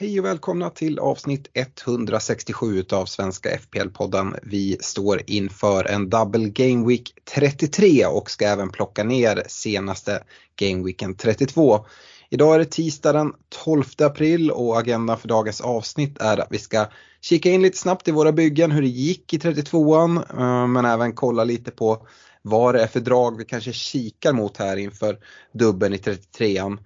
Hej och välkomna till avsnitt 167 av Svenska FPL-podden. Vi står inför en double game week 33 och ska även plocka ner senaste game weeken 32. Idag är det tisdag den 12 april och agendan för dagens avsnitt är att vi ska kika in lite snabbt i våra byggen, hur det gick i 32an, eh, men även kolla lite på vad det är för drag vi kanske kikar mot här inför dubben i 33an.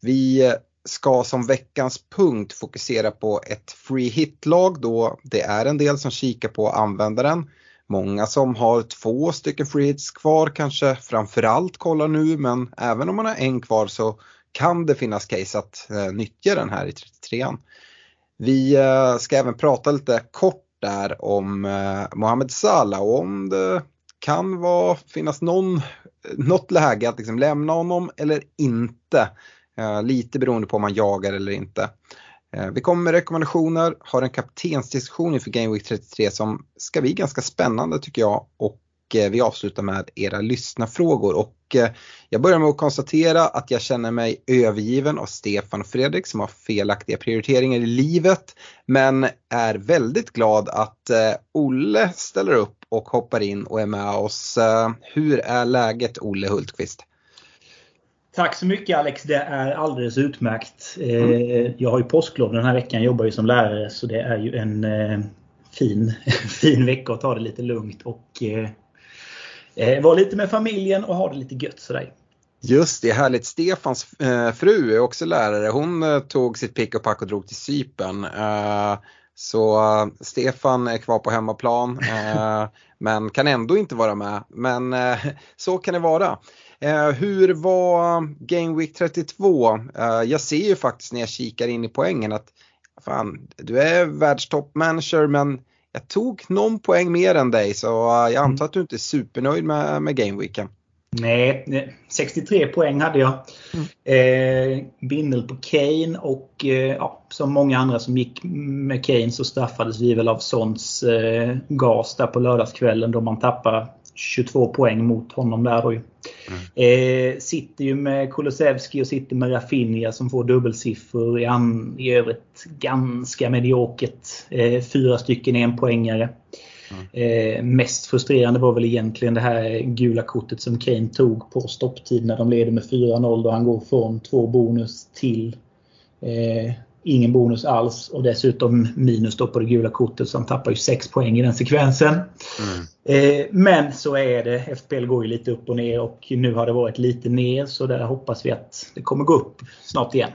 Vi eh, ska som veckans punkt fokusera på ett free hit-lag då det är en del som kikar på användaren. Många som har två stycken free hits kvar kanske framförallt kollar nu men även om man har en kvar så kan det finnas case att eh, nyttja den här i 33an. Vi eh, ska även prata lite kort där om eh, Mohamed Salah och om det kan vara, finnas någon, eh, något läge att liksom lämna honom eller inte. Eh, lite beroende på om man jagar eller inte. Eh, vi kommer med rekommendationer, har en kaptensdiskussion inför Game Week 33 som ska bli ganska spännande tycker jag och eh, vi avslutar med era lyssnafrågor och jag börjar med att konstatera att jag känner mig övergiven av Stefan och Fredrik som har felaktiga prioriteringar i livet men är väldigt glad att Olle ställer upp och hoppar in och är med oss. Hur är läget Olle Hultqvist? Tack så mycket Alex. Det är alldeles utmärkt. Mm. Jag har ju påsklov den här veckan. Jobbar ju som lärare så det är ju en fin, fin vecka att ta det lite lugnt och eh, vara lite med familjen och ha det lite gött sådär. Just det, härligt. Stefans fru är också lärare. Hon tog sitt pick och pack och drog till Cypern. Så Stefan är kvar på hemmaplan men kan ändå inte vara med. Men så kan det vara. Hur var Game Week 32? Eh, jag ser ju faktiskt när jag kikar in i poängen att fan, du är världstoppmanager men jag tog någon poäng mer än dig så jag antar mm. att du inte är supernöjd med, med Game Weeken. Nej, 63 poäng hade jag. Mm. Eh, bindel på Kane och eh, ja, som många andra som gick med Kane så straffades vi väl av Sons eh, gas där på lördagskvällen då man tappar 22 poäng mot honom där. Då. Mm. Eh, sitter ju med Kulusevski och sitter med Rafinha som får dubbelsiffror. I, an, i övrigt ganska mediokert. Eh, fyra stycken enpoängare. Mm. Eh, mest frustrerande var väl egentligen det här gula kortet som Kane tog på stopptid när de leder med 4-0 då han går från två bonus till eh, ingen bonus alls och dessutom minus då på det gula kortet så han tappar ju 6 poäng i den sekvensen. Mm. Eh, men så är det. FPL går ju lite upp och ner och nu har det varit lite ner så där hoppas vi att det kommer gå upp snart igen.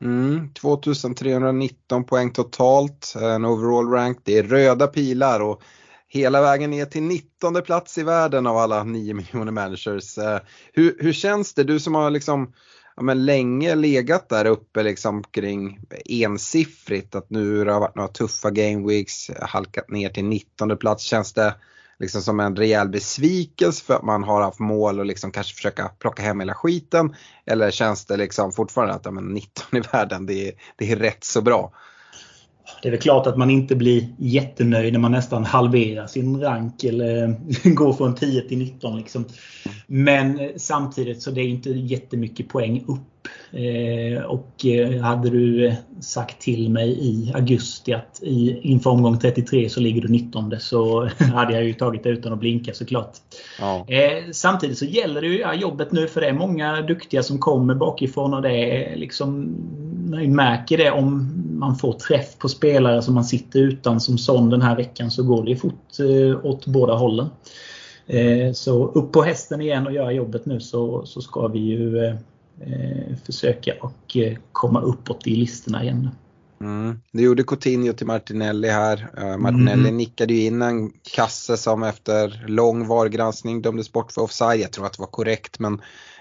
Mm, 2319 poäng totalt, en overall rank. Det är röda pilar och hela vägen ner till 19 plats i världen av alla 9 miljoner managers. Eh, hur, hur känns det? Du som har liksom ja, men länge legat där uppe liksom kring ensiffrigt att nu har det varit några tuffa game weeks, halkat ner till 19 plats. Känns det liksom som en rejäl besvikelse för att man har haft mål och liksom kanske försöka plocka hem hela skiten? Eller känns det liksom fortfarande att ja, men 19 i världen det är, det är rätt så bra? Det är väl klart att man inte blir jättenöjd när man nästan halverar sin rank eller går från 10 till 19. Liksom. Men samtidigt så det är inte jättemycket poäng upp. Eh, och eh, hade du sagt till mig i augusti att inför omgång 33 så ligger du 19 så hade jag ju tagit det utan att blinka såklart. Ja. Eh, samtidigt så gäller det ju jobbet nu för det är många duktiga som kommer bakifrån och det är liksom man märker det om man får träff på spelare som man sitter utan som sån den här veckan så går det fort åt båda hållen. Så upp på hästen igen och göra jobbet nu så, så ska vi ju eh, försöka och eh, komma uppåt i listorna igen. Mm. Det gjorde Coutinho till Martinelli här. Martinelli mm. nickade ju in en kasse som efter lång VAR-granskning dömdes bort för offside. Jag tror att det var korrekt men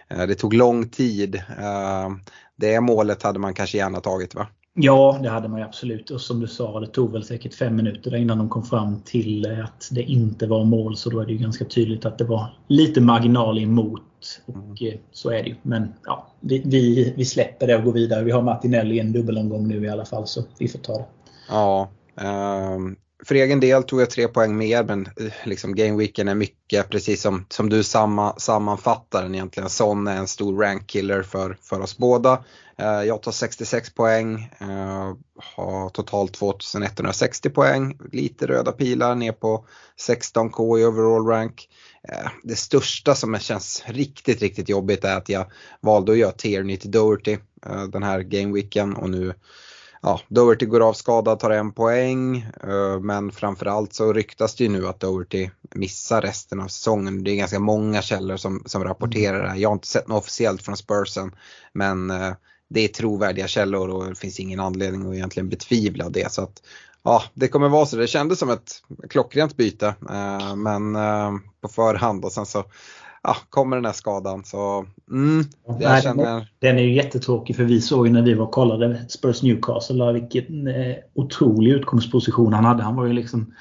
det tog lång tid. Uh, det målet hade man kanske gärna tagit va? Ja, det hade man ju absolut. Och som du sa, det tog väl säkert fem minuter innan de kom fram till att det inte var mål. Så då är det ju ganska tydligt att det var lite marginal emot. Och mm. så är det ju. Men ja, vi, vi, vi, släpper det och går vidare. Vi har Martinelli i en dubbelomgång nu i alla fall så vi får ta det. Ja, um, för egen del tog jag tre poäng mer men eh, liksom gameweeken är mycket precis som, som du samma, sammanfattar den egentligen. Son är en stor rankkiller för, för oss båda. Eh, jag tar 66 poäng, eh, har totalt 2160 poäng, lite röda pilar ner på 16k i overall rank. Det största som känns riktigt, riktigt jobbigt är att jag valde att göra Tierney till Doherty den här gameweeken och nu ja, Doherty går av skadad, tar en poäng. Eh, men framförallt så ryktas det ju nu att Doherty missar resten av säsongen. Det är ganska många källor som, som rapporterar det här. Jag har inte sett något officiellt från Spursen. Men eh, det är trovärdiga källor och det finns ingen anledning att egentligen betvivla det. Så att, ja, det kommer vara så. Det kändes som ett klockrent byte. Eh, men på förhand och sen så ja, kommer den här skadan. Så, mm, Nej, känner... Den är ju jättetråkig för vi såg ju när vi var och kollade Spurs Newcastle vilken eh, otrolig utgångsposition han hade. Han var ju liksom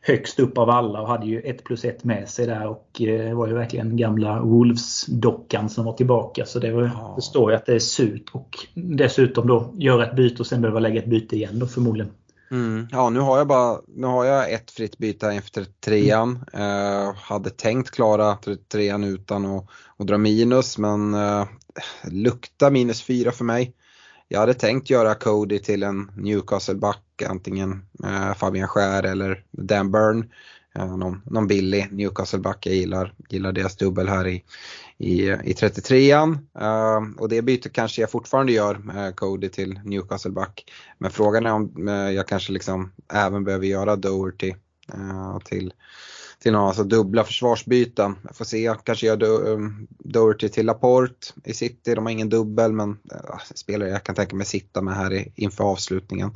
högst upp av alla och hade ju 1 plus 1 med sig där och eh, var ju verkligen gamla Wolves-dockan som var tillbaka. Så det var, ja. förstår jag att det är surt och dessutom då göra ett byte och sen behöva lägga ett byte igen då förmodligen. Mm. Ja, nu har jag bara nu har jag ett fritt byte inför trean. Mm. Uh, hade tänkt klara trean utan att, att dra minus men uh, luktar minus fyra för mig. Jag hade tänkt göra Cody till en Newcastle-back, antingen uh, Fabian Skär eller Dan Burn. Uh, någon, någon billig Newcastle-back, jag gillar, gillar deras dubbel här i, i, i 33an. Uh, ehm, och det bytet kanske jag fortfarande gör, uh, Cody till Newcastle back. Men frågan är om uh, jag kanske liksom även behöver göra Doherty uh, till, till någon, alltså dubbla försvarsbyten. Jag får se, kanske gör Do um, Doherty till Laporte i City. De har ingen dubbel men uh, spelare jag kan tänka mig sitta med här i, inför avslutningen.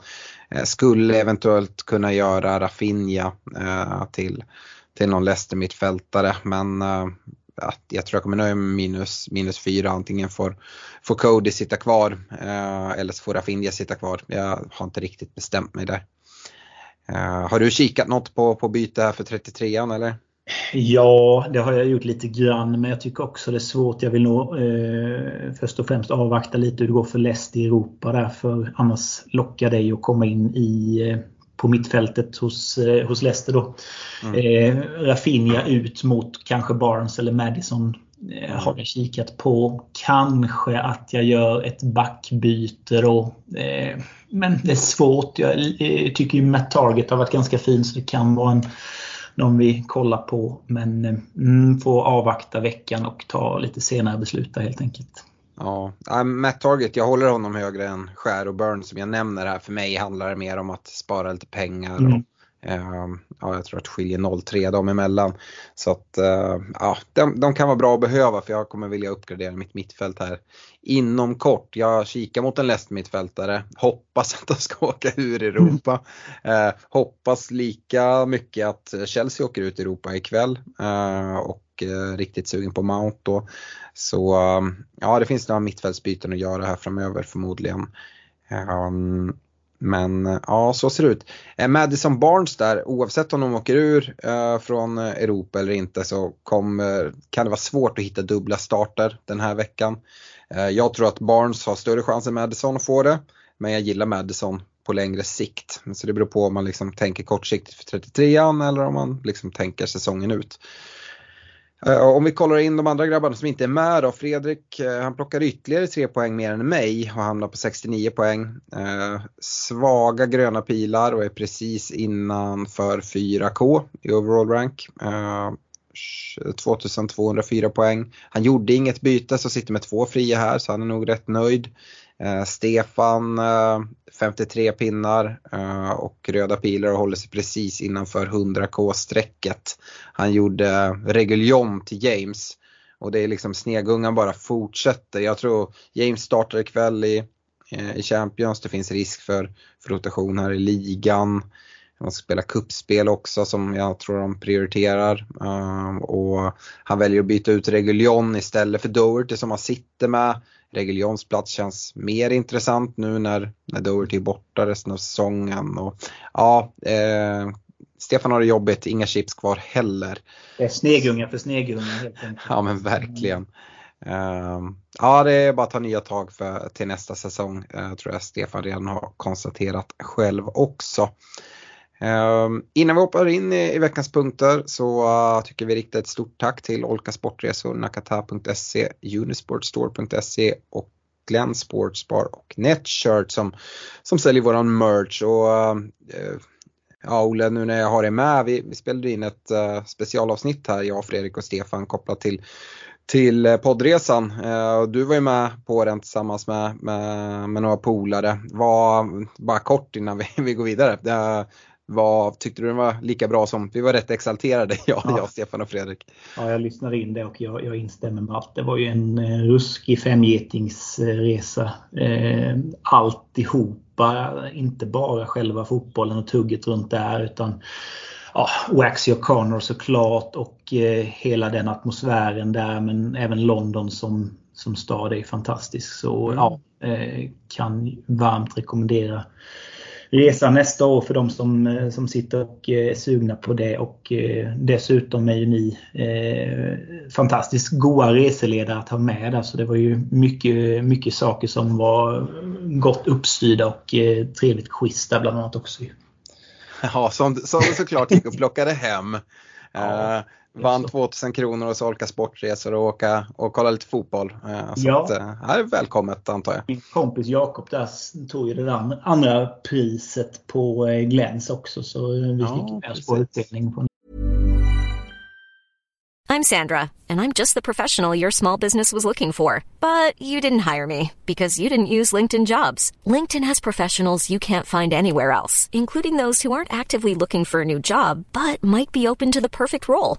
Uh, skulle eventuellt kunna göra Rafinha till, till någon Leicester mittfältare men att jag tror jag kommer nöja mig med minus, minus fyra. Antingen får, får Cody sitta kvar eh, eller så får Rafinha sitta kvar. Jag har inte riktigt bestämt mig där. Eh, har du kikat något på, på byte här för 33an eller? Ja, det har jag gjort lite grann men jag tycker också det är svårt. Jag vill nog eh, först och främst avvakta lite hur det går för Leicester i Europa där, för annars lockar det ju att komma in i eh, på mittfältet hos, eh, hos Leicester då. Mm. Eh, Rafinha ut mot kanske Barnes eller Madison eh, har jag kikat på. Kanske att jag gör ett backbyte då. Eh, men det är svårt. Jag eh, tycker ju Matt Target har varit ganska fin så det kan vara en någon vi kollar på. Men eh, mm, får avvakta veckan och ta lite senare beslut där helt enkelt. Ja, Matt Target, jag håller honom högre än Skär och Burn som jag nämner här. För mig handlar det mer om att spara lite pengar. Mm. Och, eh, ja, jag tror att det skiljer 0-3 dem emellan. Så att eh, ja, de, de, kan vara bra att behöva för jag kommer vilja uppgradera mitt mittfält här inom kort. Jag kikar mot en läst mittfältare, hoppas att de ska åka ur Europa. Mm. Eh, hoppas lika mycket att Chelsea åker ut i Europa ikväll. Eh, och eh, riktigt sugen på Mount då. Så um, ja, det finns några mittfältsbyten att göra här framöver förmodligen. Um, men eh, ja, så ser det ut. Eh, Madison Barnes där, oavsett om de åker ur eh, från Europa eller inte så kommer, kan det vara svårt att hitta dubbla starter den här veckan. Eh, jag tror att Barnes har större chans än Madison att få det. Men jag gillar Madison på längre sikt. Så det beror på om man liksom tänker kortsiktigt för 33an eller om man liksom tänker säsongen ut. Eh, om vi kollar in de andra grabbarna som inte är med då. Fredrik, eh, han plockar ytterligare tre poäng mer än mig och hamnar på 69 poäng. Eh, svaga gröna pilar och är precis innanför 4K i overall rank. 2204 poäng. Han gjorde inget byte så sitter med två fria här så han är nog rätt nöjd. Eh, Stefan eh, 53 pinnar eh, och röda pilar och håller sig precis innanför 100k-strecket. Han gjorde Reguljon till James och det är liksom snegungan bara fortsätter. Jag tror James startar ikväll i, i Champions. Det finns risk för, för rotation här i ligan. Han ska spela kuppspel också som jag tror de prioriterar. och han väljer att byta ut Reguljon istället för Doherty som han sitter med. Reguljons plats känns mer intressant nu när, när Doherty är borta resten av säsongen. Och, ja, eh, Stefan har det jobbigt, inga chips kvar heller. Det är snegungar för snegungar helt enkelt. Ja men verkligen. Uh, ja det är bara att ta nya tag för, till nästa säsong. Uh, tror jag Stefan redan har konstaterat själv också. Ehm, innan vi hoppar in i, i veckans punkter så uh, tycker vi rikta ett stort tack till Olka Sportresor, Nakata.se, Unisportstore.se och Glenn Sportsbar och Netshirt som, som säljer våran merch. Och, uh, Ja Olle, nu när jag har dig med, vi, vi spelade in ett uh, specialavsnitt här, jag, Fredrik och Stefan kopplat till till poddresan. Du var ju med på den tillsammans med, med, med några polare. Var, bara kort innan vi, vi går vidare. Vad, tyckte du den var lika bra som, vi var rätt exalterade jag, ja. jag Stefan och Fredrik. Ja, jag lyssnade in det och jag, jag instämmer med allt. Det var ju en eh, ruskig femgetingsresa. Eh, alltihopa, inte bara själva fotbollen och tugget runt där utan ja, Waxy och Connor såklart och eh, hela den atmosfären där men även London som, som stad är fantastisk. Så mm. ja, eh, kan varmt rekommendera resa nästa år för de som, eh, som sitter och eh, är sugna på det. Och eh, dessutom är ju ni eh, fantastiskt goda reseledare att ha med där. Så det var ju mycket, mycket saker som var gott uppstyrda och eh, trevligt schyssta bland annat också. Ja, som, som såklart gick och plockade hem. Ja. Vann 2000 kronor hos Olka Sportresor och åka och kolla lite fotboll. Eh, så ja. att, eh, är välkommet antar jag. Min kompis Jakob där tog ju det där andra priset på eh, Glens också så vi ja, fick med oss på utdelning. På I'm Sandra and I'm just the professional your small business was looking for. But you didn't hire me because you didn't use LinkedIn jobs. LinkedIn has professionals you can't find anywhere else, including those who aren't actively looking for a new job but might be open to the perfect role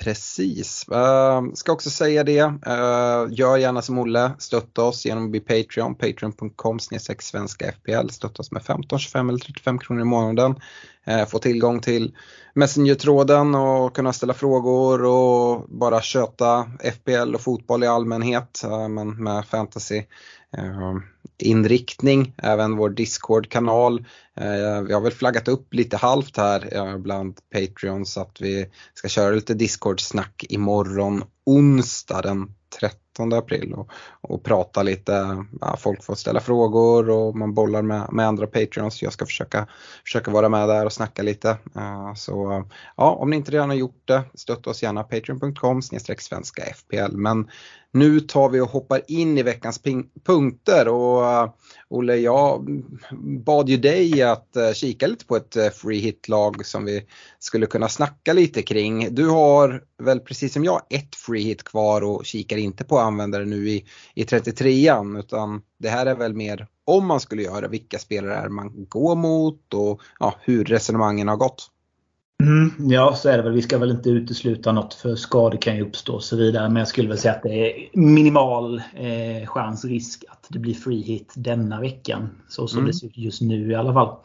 Precis. Uh, ska också säga det. Uh, gör gärna som Olle. Stötta oss genom att bli Patreon. Patreon.com svenska FPL. Stötta oss med 15, 25 eller 35 kronor i månaden. Uh, få tillgång till Messenger-tråden och kunna ställa frågor och bara köta FPL och fotboll i allmänhet. men med fantasy Inriktning, även vår Discord-kanal. Eh, vi har väl flaggat upp lite halvt här eh, bland Patreons att vi ska köra lite Discord-snack imorgon onsdag den 13 april och, och prata lite, ja, folk får ställa frågor och man bollar med, med andra Patreons. Jag ska försöka, försöka vara med där och snacka lite. Uh, så ja, om ni inte redan har gjort det, stötta oss gärna patreon.com svenska FPL. Men nu tar vi och hoppar in i veckans punkter och uh, Olle, jag bad ju dig att uh, kika lite på ett uh, free hit-lag som vi skulle kunna snacka lite kring. Du har väl precis som jag ett free hit kvar och kikar inte på användare nu i, i 33an utan det här är väl mer om man skulle göra, vilka spelare är man går mot och ja, hur resonemangen har gått. Mm, ja, så är det väl. Vi ska väl inte utesluta något för skador kan ju uppstå och så vidare. Men jag skulle väl säga att det är minimal eh, chans, risk att det blir free hit denna veckan. Så som mm. det ser ut just nu i alla fall.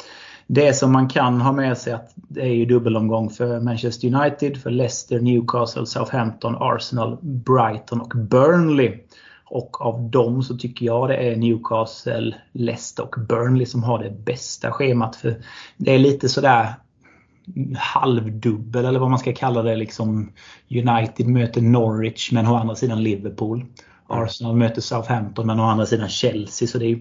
Det som man kan ha med sig att det är ju dubbelomgång för Manchester United, för Leicester, Newcastle, Southampton, Arsenal, Brighton och Burnley. Och av dem så tycker jag det är Newcastle, Leicester och Burnley som har det bästa schemat. För Det är lite sådär halvdubbel eller vad man ska kalla det. Liksom United möter Norwich men å andra sidan Liverpool. Arsenal möter Southampton men å andra sidan Chelsea. Så det är,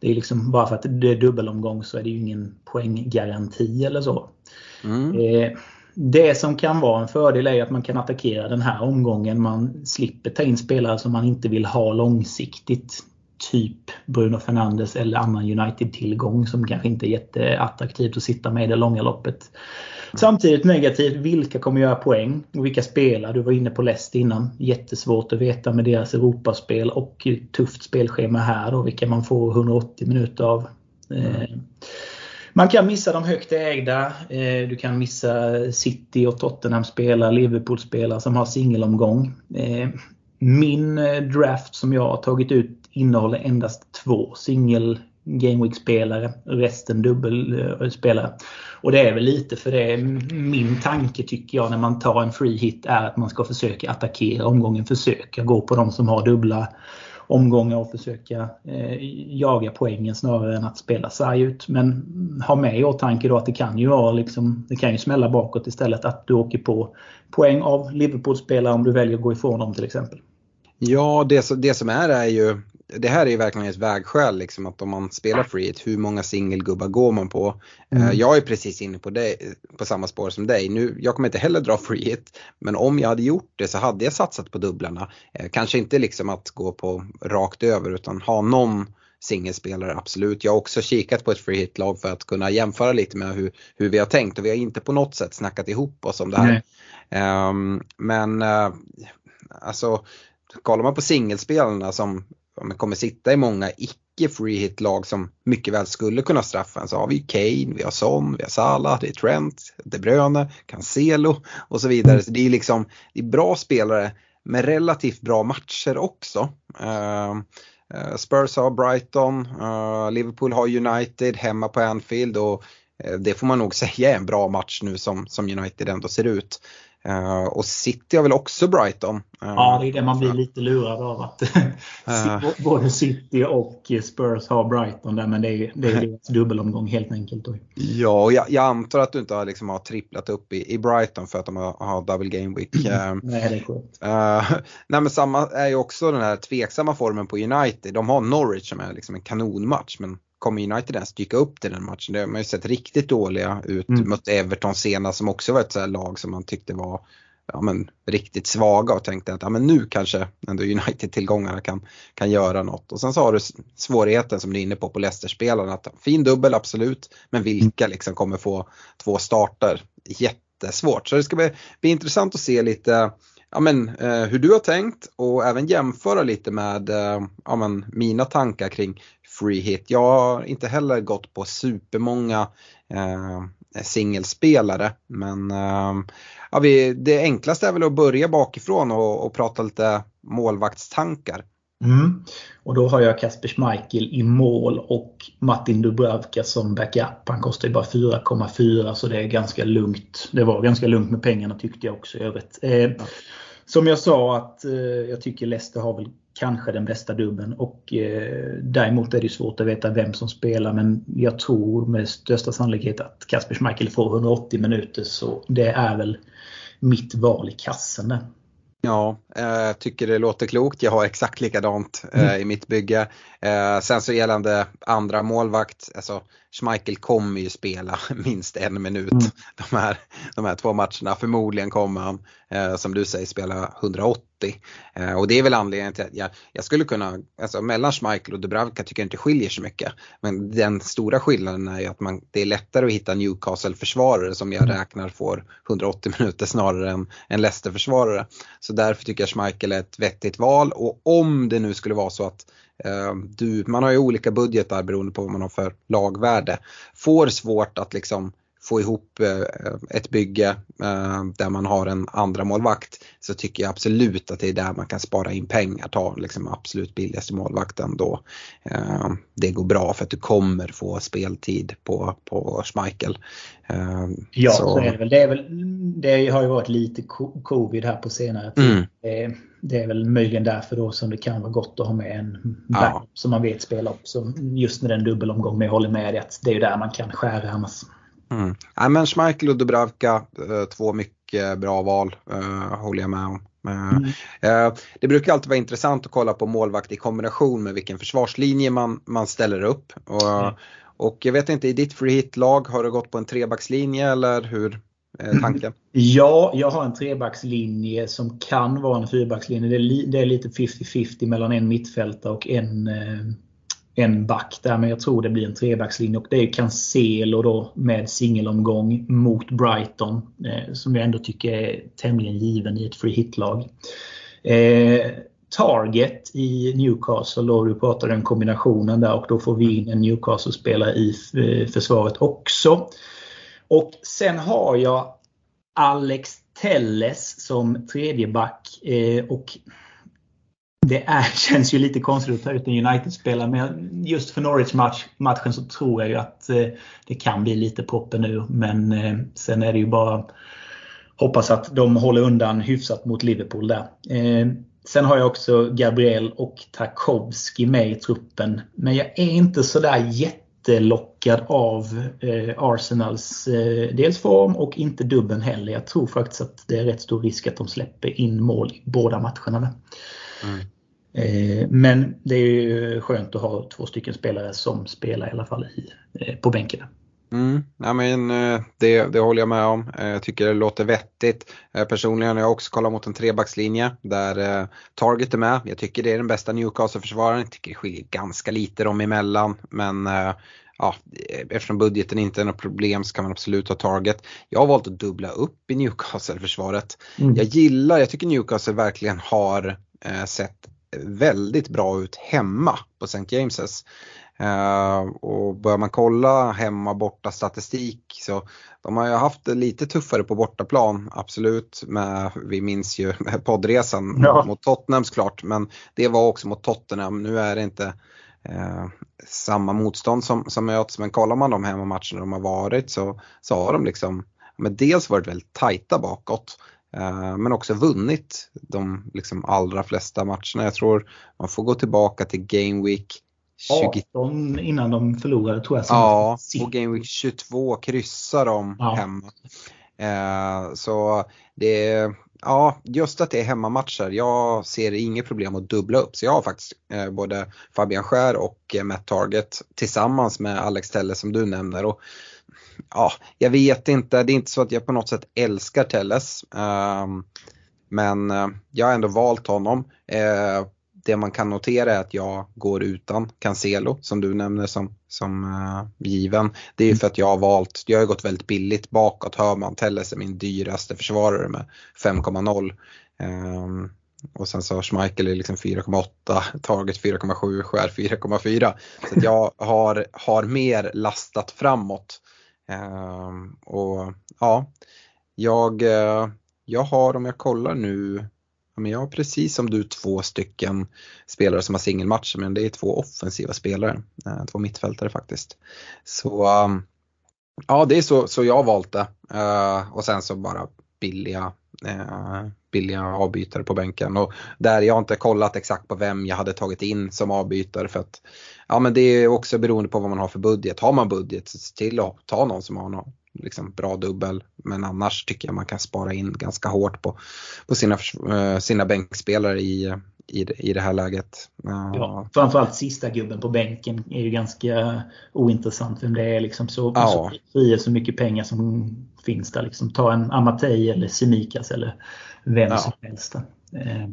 det är liksom bara för att det är dubbelomgång så är det ju ingen poänggaranti eller så. Mm. Eh, det som kan vara en fördel är att man kan attackera den här omgången. Man slipper ta in spelare som man inte vill ha långsiktigt typ Bruno Fernandes eller annan United-tillgång som kanske inte är jätteattraktivt att sitta med i det långa loppet. Samtidigt negativt, vilka kommer göra poäng och vilka spelar? Du var inne på Leicester innan. Jättesvårt att veta med deras Europaspel och tufft spelschema här och vilka man får 180 minuter av. Mm. Man kan missa de högt ägda. Eh, du kan missa City och Tottenham spelare, Liverpool spelare som har singelomgång. Eh, min draft som jag har tagit ut innehåller endast två singel Game Week-spelare, resten dubbelspelare. Och det är väl lite för det min tanke tycker jag när man tar en free hit är att man ska försöka attackera omgången, försöka gå på de som har dubbla omgångar och försöka eh, jaga poängen snarare än att spela sarg ut. Men ha med i åtanke då att det kan ju vara liksom, det kan ju smälla bakåt istället att du åker på poäng av Liverpool-spelare om du väljer att gå ifrån dem till exempel. Ja, det, det som är är ju det här är ju verkligen ett vägskäl liksom att om man spelar free hit, hur många singelgubbar går man på? Eh, mm. Jag är precis inne på, det, på samma spår som dig. Nu, jag kommer inte heller dra free hit, men om jag hade gjort det så hade jag satsat på dubblarna. Eh, kanske inte liksom att gå på rakt över utan ha någon singelspelare, absolut. Jag har också kikat på ett free hit-lag för att kunna jämföra lite med hur, hur vi har tänkt och vi har inte på något sätt snackat ihop oss om det här. Um, men uh, alltså kollar man på singelspelarna som kommer sitta i många icke free hit lag som mycket väl skulle kunna straffa en så har vi Kane, vi har Son, vi har Salah, det är Trent, De Bruyne, Cancelo och så vidare. Så det är liksom det är bra spelare med relativt bra matcher också. Uh, Spurs har Brighton, uh, Liverpool har United hemma på Anfield och eh, det får man nog säga är en bra match nu som, som United ändå ser ut. Uh, och City har väl också Brighton. Uh, ja, det är det man blir lite lurad av. att uh, Både City och Spurs har Brighton där, men det är, det är deras dubbelomgång helt enkelt. Ja, och jag, jag, antar att du inte har, liksom, har tripplat upp i, i Brighton för att de har, har double game week. nej, det är sjukt. nej, men samma är ju också den här tveksamma formen på United. De har Norwich som är liksom en kanonmatch, men kommer United ens dyka upp till den matchen? Det har man ju sett riktigt dåliga ut mm. mot Everton senast som också var ett så lag som man tyckte var ja, men, riktigt svaga och tänkte att ja, men nu kanske ändå United-tillgångarna kan, kan göra något. Och sen så har du svårigheten som du är inne på på Leicester-spelarna. Att, fin dubbel absolut, men vilka liksom kommer få två starter? Jättesvårt. Så det ska bli, bli intressant att se lite ja, men, eh, hur du har tänkt och även jämföra lite med eh, ja, men, mina tankar kring free hit. Jag har inte heller gått på supermånga eh, singelspelare men eh, ja, vi, det enklaste är väl att börja bakifrån och, och prata lite målvaktstankar. Mm. Och då har jag Kasper Schmeichel i mål och Martin Dubravka som backup. Han kostar ju bara 4,4 så det är ganska lugnt. Det var ganska lugnt med pengarna tyckte jag också i övrigt. Eh. Som jag sa att eh, jag tycker Leicester har väl kanske den bästa dubben. Och eh, däremot är det svårt att veta vem som spelar men jag tror med största sannolikhet att Kasper Schmeichel får 180 minuter så det är väl mitt val i kassen där. Ja, jag eh, tycker det låter klokt. Jag har exakt likadant eh, mm. i mitt bygge. Eh, sen så gällande andra målvakt, alltså Schmeichel kommer ju spela minst en minut mm. de, här, de här två matcherna. Förmodligen kommer han, eh, som du säger, spela 180. Eh, och det är väl anledningen till att jag, jag skulle kunna, alltså mellan Schmeichel och Dubravka tycker jag inte skiljer så mycket. Men den stora skillnaden är ju att man, det är lättare att hitta Newcastle-försvarare som jag mm. räknar får 180 minuter snarare än, än Leicester-försvarare. Så därför tycker jag Schmeichel är ett vettigt val och om det nu skulle vara så att Eh, du, man har ju olika budgetar beroende på vad man har för lagvärde. Får svårt att liksom få ihop eh, ett bygge eh, där man har en andra målvakt så tycker jag absolut att det är där man kan spara in pengar. Ta liksom absolut billigaste målvakten då. Det går bra för att du kommer få speltid på, på Schmeichel. Ja, så. så är det väl. Det, är väl. det har ju varit lite covid här på senare tid. Mm det är väl möjligen därför då som det kan vara gott att ha med en back ja. som man vet spelar också. Just med den dubbelomgång. Men jag håller med dig att det är där man kan skära annars. Mm. Ja, men Schmeichel och Dubravka, eh, två mycket bra val, uh, håller jag med om. Uh, mm. det brukar alltid vara intressant att kolla på målvakt i kombination med vilken försvarslinje man, man ställer upp. Och, mm. och jag vet inte, i ditt free hit-lag, har du gått på en trebackslinje eller hur? Eh, tanken? Ja, jag har en trebackslinje som kan vara en fyrbackslinje. Det är, li, det är lite 50-50 mellan en mittfältare och en, eh, en back där. Men jag tror det blir en trebackslinje. Och det är Cancelo då med singelomgång mot Brighton. Eh, som jag ändå tycker är tämligen given i ett free hit-lag. Eh, Target i Newcastle. Då du pratade om kombinationen där och då får vi in en Newcastle-spelare i eh, försvaret också. Och sen har jag Alex Telles som tredjeback. Eh, och det är, känns ju lite konstigt att ta ut en United-spelare men just för Norwich-matchen så tror jag ju att eh, det kan bli lite proppen nu. Men eh, sen är det ju bara hoppas att de håller undan hyfsat mot Liverpool där. Eh, sen har jag också Gabriel och Tarkovski med i truppen. Men jag är inte sådär jättelockad av Arsenals dels form och inte dubben heller. Jag tror faktiskt att det är rätt stor risk att de släpper in mål i båda matcherna. Mm. Eh, men det är ju skönt att ha två stycken spelare som spelar i alla fall i, eh, på bänken. Mm, ja, men, eh, det, det håller jag med om. Jag tycker det låter vettigt. Personligen har jag också kollat mot en trebackslinje där Target är med. Jag tycker det är den bästa Newcastle-försvararen. Jag tycker det skiljer ganska lite dem emellan. Men ja, eftersom budgeten inte är något problem så kan man absolut ha Target. Jag har valt att dubbla upp i Newcastle-försvaret. Mm. Jag gillar, jag tycker Newcastle verkligen har sett väldigt bra ut hemma på St. James's. Uh, och börjar man kolla hemma borta statistik så de har ju haft det lite tuffare på bortaplan, absolut. Med, vi minns ju poddresan ja. mot Tottenham såklart, men det var också mot Tottenham. Nu är det inte uh, samma motstånd som, som möts, men kollar man de hemmamatcherna de har varit så, så har de liksom men dels varit väldigt tajta bakåt Eh, men också vunnit de liksom allra flesta matcherna. Jag tror man får gå tillbaka till Game Week 20... 18 innan de förlorade tror jag. Ja, och Game Week 22 kryssar de ja. hemma. Eh, så det är, ja, just att det är hemmamatcher. Jag ser inget problem att dubbla upp. Så jag har faktiskt eh, både Fabian Skär och Matt Target tillsammans med Alex Telle som du nämner. Och ja, jag vet inte, det är inte så att jag på något sätt älskar Telles. Uh, men uh, jag har ändå valt honom. Uh, det man kan notera är att jag går utan Cancelo som du nämner som, som uh, given. Det är ju för att jag har valt, jag har gått väldigt billigt bakåt. Hörman Telles är min dyraste försvarare med 5,0. Um, och sen så har Schmeichel liksom 4,8, Target 4,7, Skär 4,4. Så jag har, har mer lastat framåt Ehm, Ehm, och ja, jag, eh, jag har om jag kollar nu men jag har precis som du två stycken spelare som har singelmatcher men det är två offensiva spelare. Eh, två mittfältare faktiskt. Så ehm, ja, det är så, så jag har valt det. Eh, och sen så bara billiga, Eh, billiga avbytare på bänken. Och där jag har inte kollat exakt på vem jag hade tagit in som avbytare för att ja men det är också beroende på vad man har för budget. Har man budget så se till att ta någon som har någon liksom bra dubbel. Men annars tycker jag man kan spara in ganska hårt på, på sina, eh, sina bänkspelare i, i, i det här läget. Ja, framförallt sista gubben på bänken är ju ganska ointressant vem det är. Liksom så, ja. så fria så mycket pengar som finns där. Liksom. Ta en Amatei eller Simikas eller vem ja. som helst. Eh,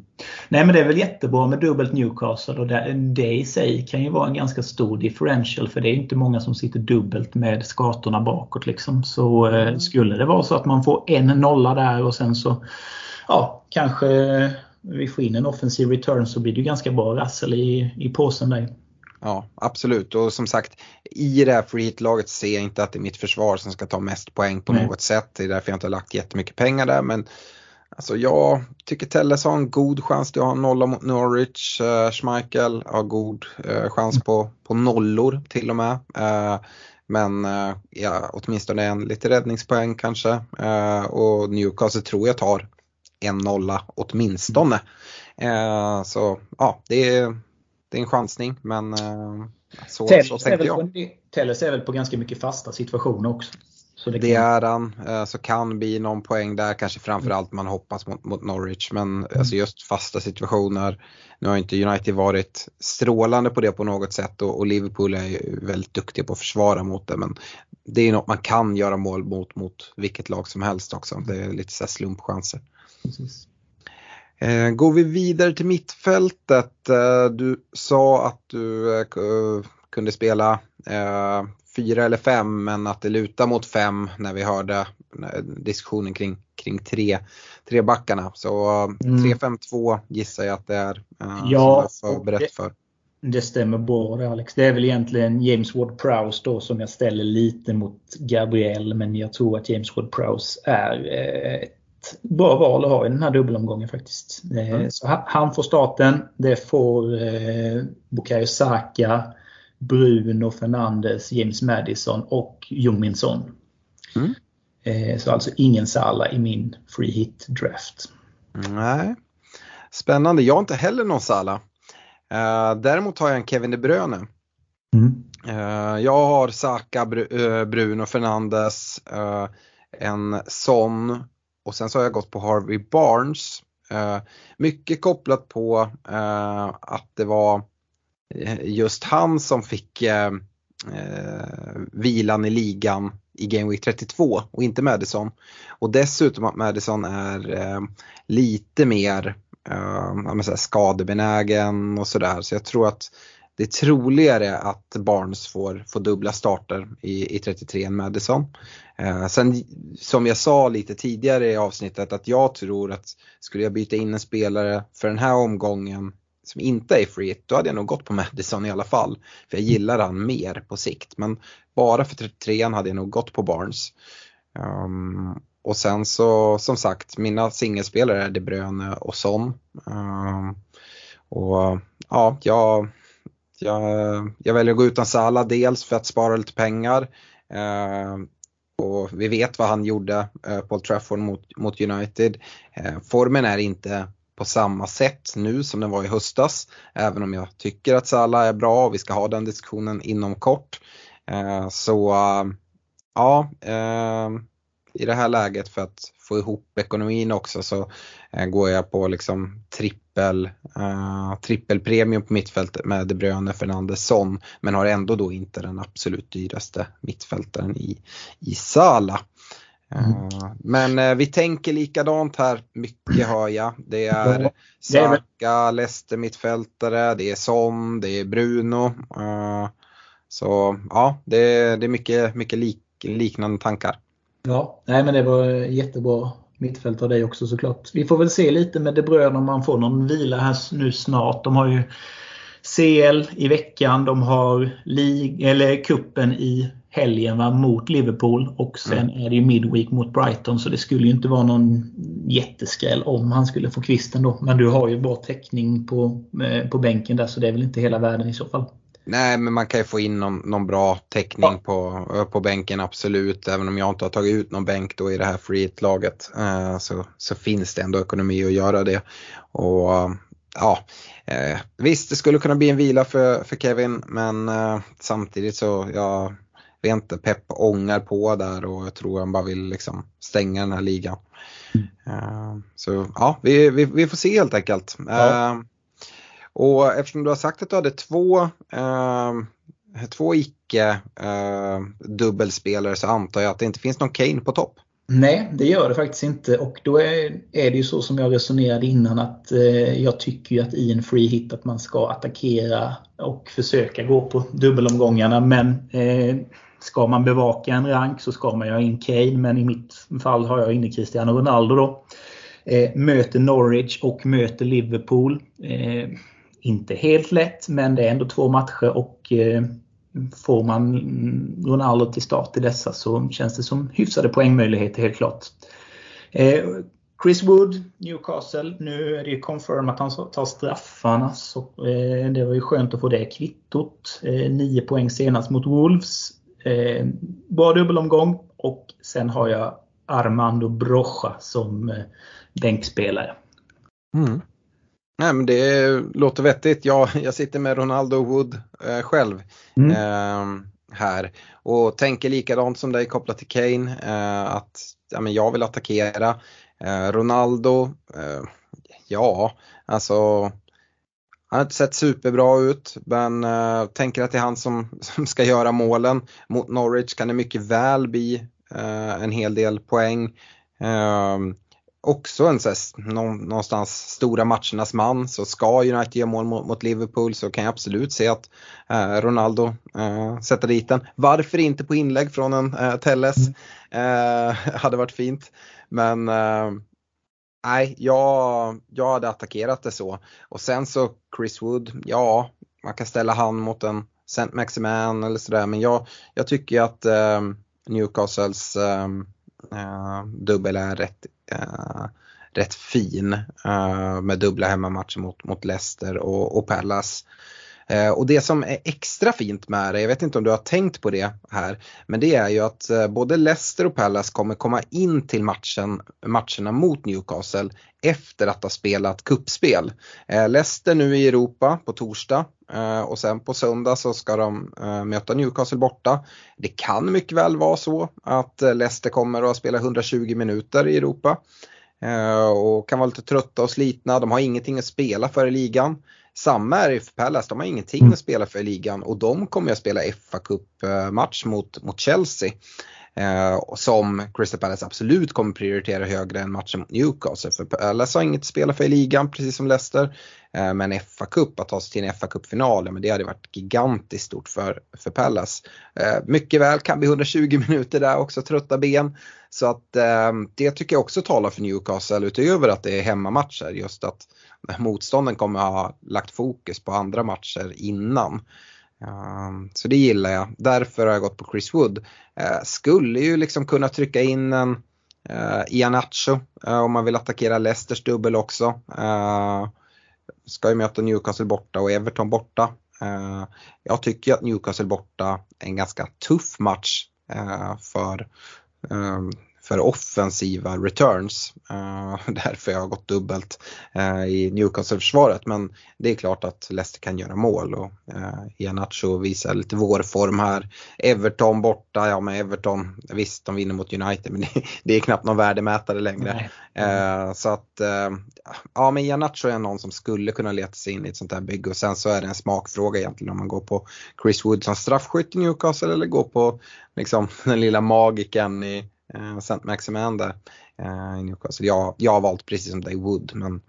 nej men det är väl jättebra med dubbelt Newcastle och det, det i sig kan ju vara en ganska stor differential för det är inte många som sitter dubbelt med skatorna bakåt. Liksom. Så eh, mm. skulle det vara så att man får en nolla där och sen så ja, kanske vi får in en offensiv return så blir det ganska bra rassel i, i påsen där. Ja, absolut. Och som sagt, i det här free hit-laget ser jag inte att det är mitt försvar som ska ta mest poäng på mm. något sätt. Det är därför jag inte har lagt jättemycket pengar där. Men Alltså jag tycker Telles har en god chans till att ha nolla mot Norwich. Uh, Schmeichel har god uh, chans på, på nollor till och med. Uh, men uh, ja, åtminstone en lite räddningspoäng kanske. och Newcastle tror jag tar en nolla åtminstone. så ja, det är, det är en chansning men så, så tänkte jag. Telles är väl på ganska mycket fasta situationer också. Så det, det är han. Eh, så kan bli någon poäng där, kanske framförallt man hoppas mot, mot Norwich. Men mm. alltså just fasta situationer. Nu har inte United varit strålande på det på något sätt och, och Liverpool är ju väldigt duktiga på att försvara mot det. Men det är något man kan göra mål mot, mot vilket lag som helst också. Det är lite så slumpchanser. Precis. Eh, går vi vidare till mittfältet. Eh, du sa att du kunde spela fyra eller fem men att det lutar mot fem när vi hörde diskussionen kring, kring tre, tre backarna. Så mm. 3-5-2 gissar jag att det är uh, ja, som jag förberett för. Det stämmer bra det Alex. Det är väl egentligen James Ward-Prowse då som jag ställer lite mot Gabriel men jag tror att James Ward-Prowse är ett ett bra val att ha i den här dubbelomgången faktiskt. Mm. Så han får starten. Det får eh, Bukayo Saka, Bruno Fernandes, James Madison och Jungmin Son. Mm. Eh, så alltså ingen Sala i min free hit draft. Nej. Spännande. Jag har inte heller någon Sala. Uh, däremot har jag en Kevin De Bruyne. Mm. Uh, jag har Saka, Br Bruno Fernandes, en Son och sen så har jag gått på Harvey Barnes. mycket kopplat på att det var Eh, just han som fick eh, eh, vilan i ligan i Game Week 32 och inte Madison. Och dessutom att Madison är eh, lite mer eh, säga, skadebenägen och sådär. Så jag tror att det är troligare att Barnes får, får dubbla starter i, i 33 än Madison. Eh, sen som jag sa lite tidigare i avsnittet att jag tror att skulle jag byta in en spelare för den här omgången som inte är free då hade jag nog gått på Madison i alla fall. För jag gillar han mer på sikt. Men bara för 33 hade jag nog gått på Barnes. Um, och sen så som sagt, mina singelspelare är De Bruyne och Son. Um, och ja, jag, jag, jag väljer att gå utan Salah dels för att spara lite pengar. Uh, och vi vet vad han gjorde eh, uh, Paul Trafford mot, mot United. Uh, formen är inte på samma sätt nu som den var i höstas. Även om jag tycker att Salah är bra och vi ska ha den diskussionen inom kort. Eh, så eh, ja, eh, i det här läget för att få ihop ekonomin också så går jag på liksom trippel, trippelpremium på mittfältet med De Bruyne Fernandesson men har ändå då inte den absolut dyraste mittfältaren i, i Sala. Mm. Men vi tänker likadant här, mycket hör jag. Det är Saka, Leicester mittfältare, det är Son, det är Bruno. Så ja, det, det är mycket, mycket lik, liknande tankar. Ja, nej men det var jättebra mittfält av dig också såklart. Vi får väl se lite med De Bruyne om man får någon vila här nu snart. De har ju CL i veckan, de har League, eller kuppen i helgen va, mot Liverpool och sen mm. är det ju Midweek mot Brighton så det skulle ju inte vara någon jätteskräll om han skulle få kvisten då. Men du har ju bra täckning på, eh, på bänken där så det är väl inte hela världen i så fall. Nej, men man kan ju få in någon, någon bra täckning ja. på, på bänken absolut. Även om jag inte har tagit ut någon bänk då i det här free laget eh, så, så finns det ändå ekonomi att göra det. Och ja, eh, visst det skulle kunna bli en vila för, för Kevin men eh, samtidigt så jag vet inte, Pep ångar på där och jag tror han bara vill liksom stänga den här ligan. Mm. Eh, så ja, vi, vi, vi, får se helt enkelt. Ja. Eh, och eftersom du har sagt att du hade två, eh, två icke eh, dubbelspelare så antar jag att det inte finns någon Kane på topp. Nej, det gör det faktiskt inte och då är, är det ju så som jag resonerade innan att eh, jag tycker ju att i en free hit att man ska attackera och försöka gå på dubbelomgångarna men eh, ska man bevaka en rank så ska man ju ha in Kane men i mitt fall har jag inne Cristiano Ronaldo då. Eh, möter Norwich och möter Liverpool. Eh, inte helt lätt men det är ändå två matcher och eh, får man Ronaldo till start i dessa så känns det som hyfsade poängmöjligheter helt klart. Eh, Chris Wood, Newcastle. Nu är det ju confirm att han tar straffarna. Så, eh, det var ju skönt att få det kvittot. Eh, 9 poäng senast mot Wolves. Eh, bra dubbelomgång och sen har jag Armando Brocha som eh, bänkspelare. Mm. Nej men det låter vettigt. Jag, jag sitter med Ronaldo Wood eh, själv mm. eh, här och tänker likadant som dig kopplat till Kane. Eh, att ja, men jag vill attackera. Eh, Ronaldo, eh, ja alltså han har inte sett superbra ut men uh, tänker att det är han som, som ska göra målen. Mot Norwich kan det mycket väl bli uh, en hel del poäng. Uh, också en så här, någonstans stora matchernas man så ska United göra mål mot, mot, Liverpool så kan jag absolut se att eh, Ronaldo eh, sätter dit den. Varför inte på inlägg från en eh, Telles? Eh, hade varit fint. Men eh, nej, jag, jag hade attackerat det så. Och sen så Chris Wood, ja, man kan ställa han mot en Saint Maximan eller sådär men jag, jag tycker att ehm, ehm, eh, Newcastles dubbel är rätt eh, rätt fin eh, med dubbla hemmamatcher mot, mot Leicester och, och Palace. Eh, och det som är extra fint med det, jag vet inte om du har tänkt på det här, men det är ju att eh, både Leicester och Palace kommer komma in till matchen, matcherna mot Newcastle efter att ha spelat kuppspel. Eh, Leicester nu i Europa på torsdag och sen på söndag så ska de möta Newcastle borta. Det kan mycket väl vara så att Leicester kommer att spela 120 minuter i Europa och kan vara lite trötta och slitna. De har ingenting att spela för i ligan. Samma är det för Palace, de har ingenting mm. att spela för i ligan och de kommer att spela fa Cup-match mot, mot Chelsea. Eh, som Crystal Palace absolut kommer prioritera högre än matchen mot Newcastle. För Palace har inget att spela för i ligan precis som Leicester. Eh, men fa Cup, att ta sig till en fa Cup-final, men det hade varit gigantiskt stort för, för Palace. Eh, mycket väl kan bli 120 minuter där också, trötta ben. Så att eh, det tycker jag också talar för Newcastle utöver att det är hemmamatcher. Just att motstånden kommer ha lagt fokus på andra matcher innan. Um, så det gillar jag. Därför har jag gått på Chris Wood. Uh, skulle ju liksom kunna trycka in en eh, uh, Ianacho uh, eh, om man vill attackera Leicesters dubbel också. Uh, ska ju möta Newcastle borta och Everton borta. jag tycker att Newcastle borta är en ganska tuff match för ehm, för offensiva returns. Uh, därför jag har gått dubbelt uh, i Newcastle-försvaret. Men det är klart att Leicester kan göra mål och uh, Ianacho visar lite vårform här. Everton borta, ja men Everton, visst de vinner mot United men det, det är knappt någon värdemätare längre. Uh, så att, ja men Ianacho är någon som skulle kunna leta sig in i ett sånt här bygge och sen så är det en smakfråga egentligen om man går på Chris Wood som straffskytt i Newcastle eller går på liksom den lilla magiken i eh, Maximan där eh, i Newcastle. Jag, jag har valt precis som Dave Wood men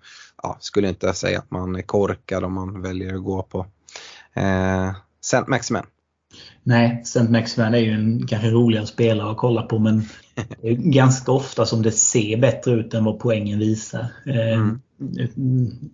ja, skulle inte säga att man är korkad om man väljer att gå på eh, Maximan. Nej, St. Maximan är ju en kanske roligare spelare att kolla på men ganska ofta som det ser bättre ut än vad poängen visar. Eh, mm.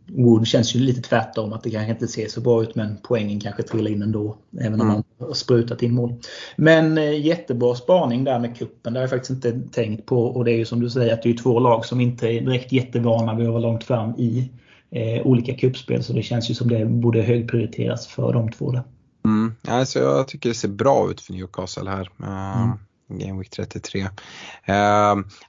Wood känns ju lite tvärtom, att det kanske inte ser så bra ut men poängen kanske trillar in ändå. Även om mm. man har sprutat in mål. Men eh, jättebra spaning där med kuppen. Det har jag faktiskt inte tänkt på. Och det är ju som du säger att det är två lag som inte är direkt jättevana vid att vara långt fram i eh, olika kuppspel. Så det känns ju som det borde högprioriteras för de två där. Mm. Alltså jag tycker det ser bra ut för Newcastle här. Uh, mm. Game Week 33. Uh,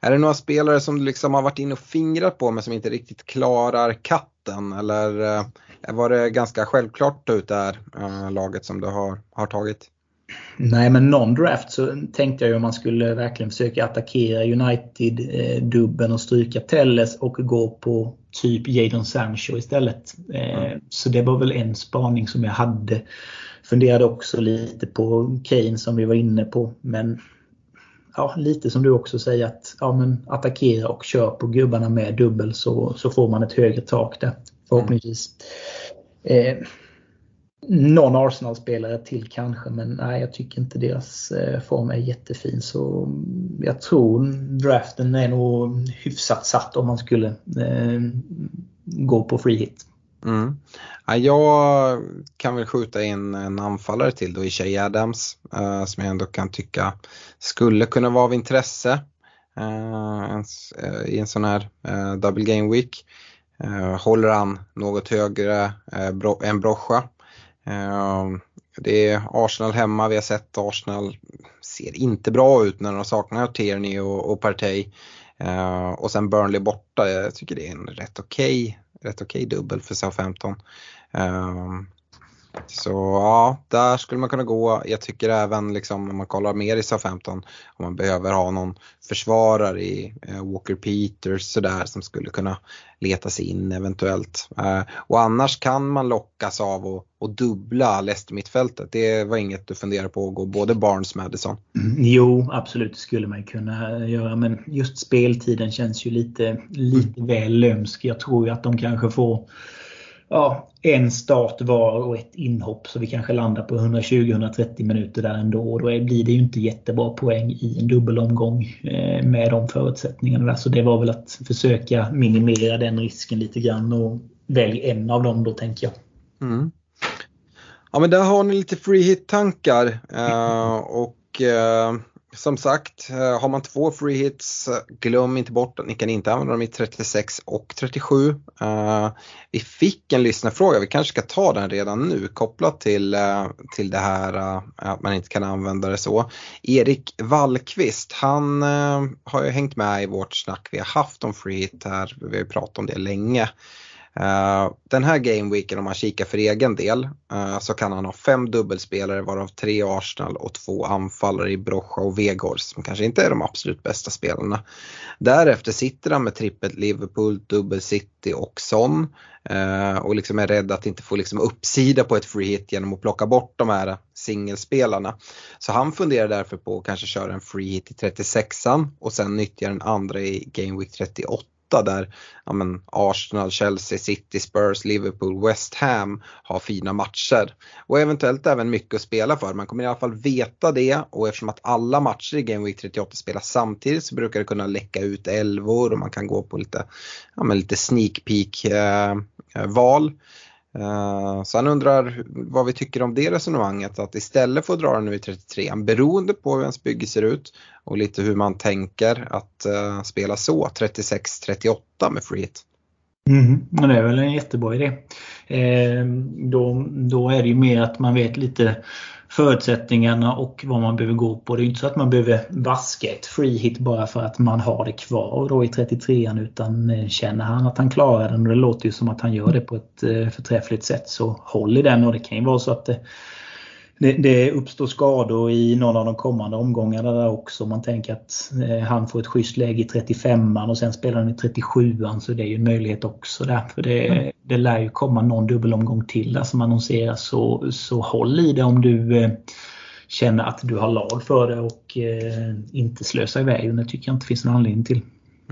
är det några spelare som du liksom har varit inne och fingrat på men som inte riktigt klarar katten? Eller uh, var det ganska självklart ut det här uh, laget som du har, har tagit? Nej, men non-draft så tänkte jag ju om man skulle verkligen försöka attackera United-dubben och stryka Telles och gå på typ Jadon Sancho istället. Mm. Så det var väl en spaning som jag hade. Funderade också lite på Kane som vi var inne på. Men ja, lite som du också säger att ja, men attackera och kör på gubbarna med dubbel så, så får man ett högre tak där förhoppningsvis. Mm. Eh, någon Arsenal-spelare till kanske men nej jag tycker inte deras eh, form är jättefin så mm, jag tror draften är nog hyfsat satt om man skulle eh, gå på free hit. Mm. Ja, jag kan väl skjuta in en anfallare till då i Shay Adams eh, som jag ändå kan tycka skulle kunna vara av intresse eh, eh, i en sån här double game week. håller han något högre än Brocha. det är Arsenal hemma, vi har sett Arsenal ser inte bra ut när de saknar Tierney och, och Partey. och sen Burnley borta, jag tycker det är en rätt okej okay rätt okej okay dubbel för Southampton. Um, så ja, där skulle man kunna gå. Jag tycker även liksom om man kollar mer i SA-15 om man behöver ha någon försvarare i eh, Walker Peters sådär som skulle kunna leta sig in eventuellt. Eh, och annars kan man lockas av att, dubbla Leicester-mittfältet. Det var inget du funderar på att gå både Barnes Madison? Mm, jo, absolut skulle man kunna göra men just speltiden känns ju lite, lite väl lömsk. Jag tror ju att de kanske får ja, en start var och ett inhopp så vi kanske landar på 120-130 minuter där ändå. Då blir det ju inte jättebra poäng i en dubbelomgång eh, med de förutsättningarna. Så det var väl att försöka minimera den risken lite grann och välj en av dem då tänker jag. Mm. Ja men där har ni lite free hit tankar uh, eh, och uh, som sagt, eh, har man två free hits, eh, glöm inte bort att ni kan inte använda dem i 36 och 37. Eh, vi fick en lyssnarfråga, vi kanske ska ta den redan nu kopplat till, till det här att man inte kan använda det så. Erik Wallqvist, han har ju hängt med i vårt snack vi har haft om free hit här, vi har ju pratat om det länge. Eh, den här gameweeken om man kikar för egen del eh, så kan han ha fem dubbelspelare varav tre Arsenal och två anfallare i Brocha och Vegors som kanske inte är de absolut bästa spelarna. Därefter sitter han med trippet Liverpool, dubbel City och Son eh, och liksom är rädd att inte få liksom uppsida på ett free hit genom att plocka bort de här singelspelarna. Så han funderar därför på att kanske köra en free hit i 36an och sen nyttja den andra i Game Week 38 där ja, men Arsenal, Chelsea, City, Spurs, Liverpool, West Ham har fina matcher. Och eventuellt även mycket att spela för. Man kommer i alla fall veta det och eftersom att alla matcher i Game Week 38 spelas samtidigt så brukar det kunna läcka ut elvor och man kan gå på lite, ja, men lite sneak peek eh, eh val. Uh, så han undrar vad vi tycker om det resonemanget att istället för att dra den nu i 33 beroende på hur ens bygge ser ut och lite hur man tänker att uh, spela så 36-38 med free hit. Mm, det är väl en jättebra idé. Eh, då, då är det ju mer att man vet lite förutsättningarna och vad man behöver gå på. Det är inte så att man behöver vaska ett free hit bara för att man har det kvar då i 33an utan eh, känner han att han klarar den och det låter ju som att han gör det på ett eh, förträffligt sätt så håll i den och det kan ju vara så att det det, det uppstår skador i någon av de kommande omgångarna där också. Man tänker att han får ett schysst läge i 35an och sen spelar han i 37an så det är ju en möjlighet också där. För det det lär ju komma någon dubbelomgång till där som annonseras så, så håll i det om du eh, känner att du har lag för det och eh, inte slösa iväg Det tycker jag inte finns någon anledning till.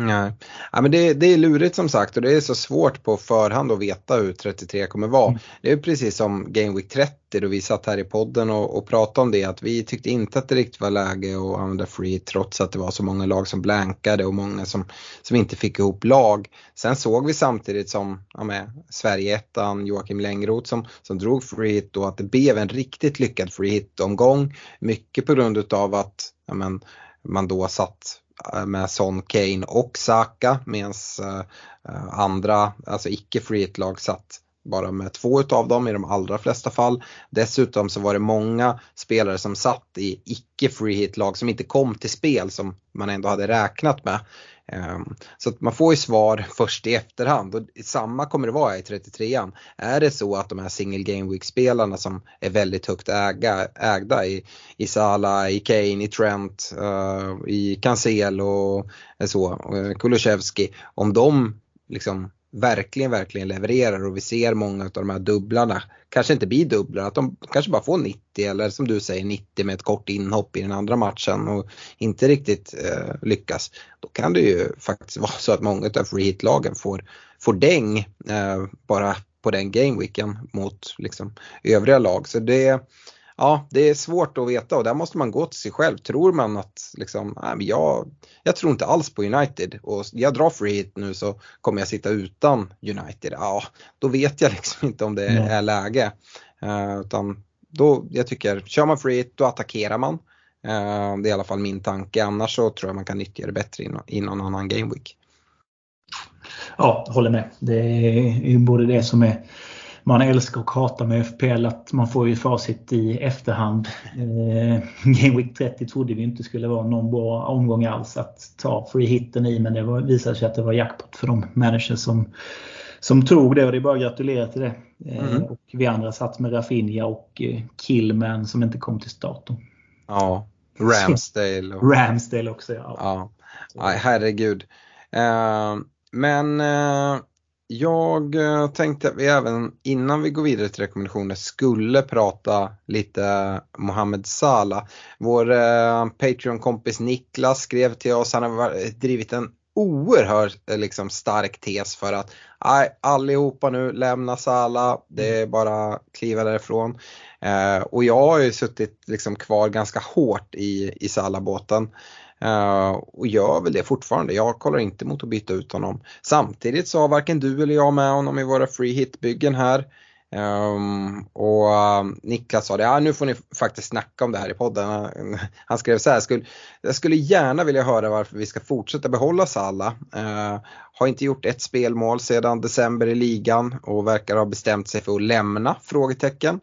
Nej, ja, men det, det, är lurigt som sagt och det är så svårt på förhand att veta hur 33 kommer vara. Mm. Det är precis som Game Week 30 då vi satt här i podden och, och pratade om det att vi tyckte inte att det riktigt var läge att använda free trots att det var så många lag som blankade och många som, som inte fick ihop lag. Sen såg vi samtidigt som ja, med Sverige-ettan Joakim Längroth som, som drog free hit och att det blev en riktigt lyckad free hit-omgång. Mycket på grund utav att ja, men, man då satt Eh, med Son, Kane och Saka medan eh, eh, andra, alltså icke free lag satt bara med två utav dem i de allra flesta fall. Dessutom så var det många spelare som satt i icke free hit lag som inte kom till spel som man ändå hade räknat med. Ehm, så att man får ju svar först i efterhand och samma kommer det vara i 33an. Är det så att de här single game week spelarna som är väldigt högt äga, ägda i, i Sala, i Kane, i Trent, uh, i Cancelo och så, uh, Kulusevski, om de liksom verkligen, verkligen levererar och vi ser många av de här dubblarna kanske inte blir dubblar, att de kanske bara får 90 eller som du säger 90 med ett kort inhopp i den andra matchen och inte riktigt eh, lyckas. Då kan det ju faktiskt vara så att många av free hit-lagen får, får däng eh, bara på den gameweeken mot liksom, övriga lag. Så det ja, det är svårt att veta och där måste man gå till sig själv. Tror man att liksom, nej, jag, jag tror inte alls på United och jag drar free hit nu så kommer jag sitta utan United. Ja, då vet jag liksom inte om det mm. är läge. Uh, utan då, jag tycker, kör man free hit då attackerar man. Uh, det är i alla fall min tanke, annars så tror jag man kan nyttja det bättre i, någon annan game week. Ja, håller med. Det är ju både det som är man älskar och hatar med FPL att man får ju facit i efterhand. Eh, Game Week 30 trodde vi inte skulle vara någon bra omgång alls att ta free hitten i men det var, visade sig att det var jackpot för de managers som, som tog det och det är bara att gratulera till det. Eh, mm. Och vi andra satt med Rafinha och eh, Killman som inte kom till start. Ja, Ramsdale. Och... Ramsdale också ja. ja. Nej, herregud. Uh, men uh, jag eh, tänkte att vi även innan vi går vidare till rekommendationer skulle prata lite Mohamed Salah. Vår eh, Patreon-kompis Niklas skrev till oss, han har drivit en oerhört eh, liksom, stark tes för att nej, allihopa nu lämna Salah, det är bara att kliva därifrån. Eh, och jag har ju suttit liksom, kvar ganska hårt i, i Salah-båten. Uh, och gör väl det fortfarande. Jag kollar inte mot att byta ut honom. Samtidigt så har varken du eller jag med honom i våra free hit-byggen här. Um, och uh, Niklas sa det, ja, nu får ni faktiskt snacka om det här i podden. Han, skrev så här, skulle, jag skulle gärna vilja höra varför vi ska fortsätta behålla Salla. Uh, har inte gjort ett spelmål sedan december i ligan och verkar ha bestämt sig för att lämna? Frågetecken.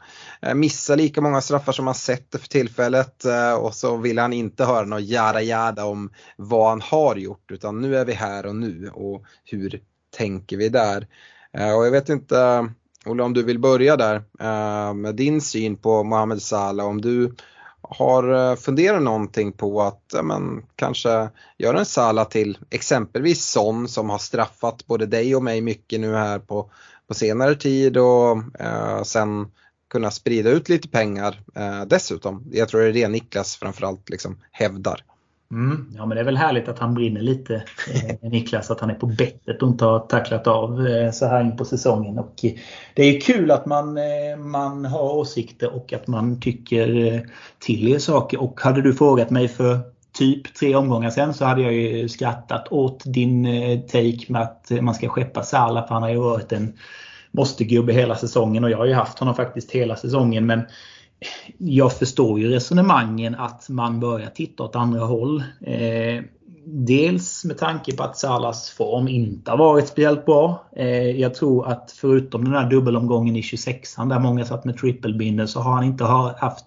Uh, missar lika många straffar som han sätter för tillfället uh, och så vill han inte höra något jada jada om vad han har gjort utan nu är vi här och nu och hur tänker vi där? och jag vet inte Olle, om du vill börja där eh, med din syn på Mohamed Salah. Om du har eh, funderat någonting på att men, kanske göra en Salah till exempelvis Son som har straffat både dig och mig mycket nu här på, på senare tid och eh, sen kunna sprida ut lite pengar eh, dessutom. Jag tror det är det Niklas framförallt liksom hävdar. Mm. Ja men det är väl härligt att han brinner lite, eh, Niklas, att han är på bettet och inte har tacklat av eh, så här in på säsongen. Och eh, det är kul att man, eh, man har åsikter och att man tycker eh, till er saker. Och hade du frågat mig för typ tre omgångar sen så hade jag ju skrattat åt din take med att man ska skeppa Salah för han har ju varit en måste-gubbe hela säsongen och jag har ju haft honom faktiskt hela säsongen. Men jag förstår ju resonemangen att man börjar titta åt andra håll. Eh, dels med tanke på att Salas form inte har varit speciellt bra. Eh, jag tror att förutom den här dubbelomgången i 26an där många satt med trippelbinder så har han inte haft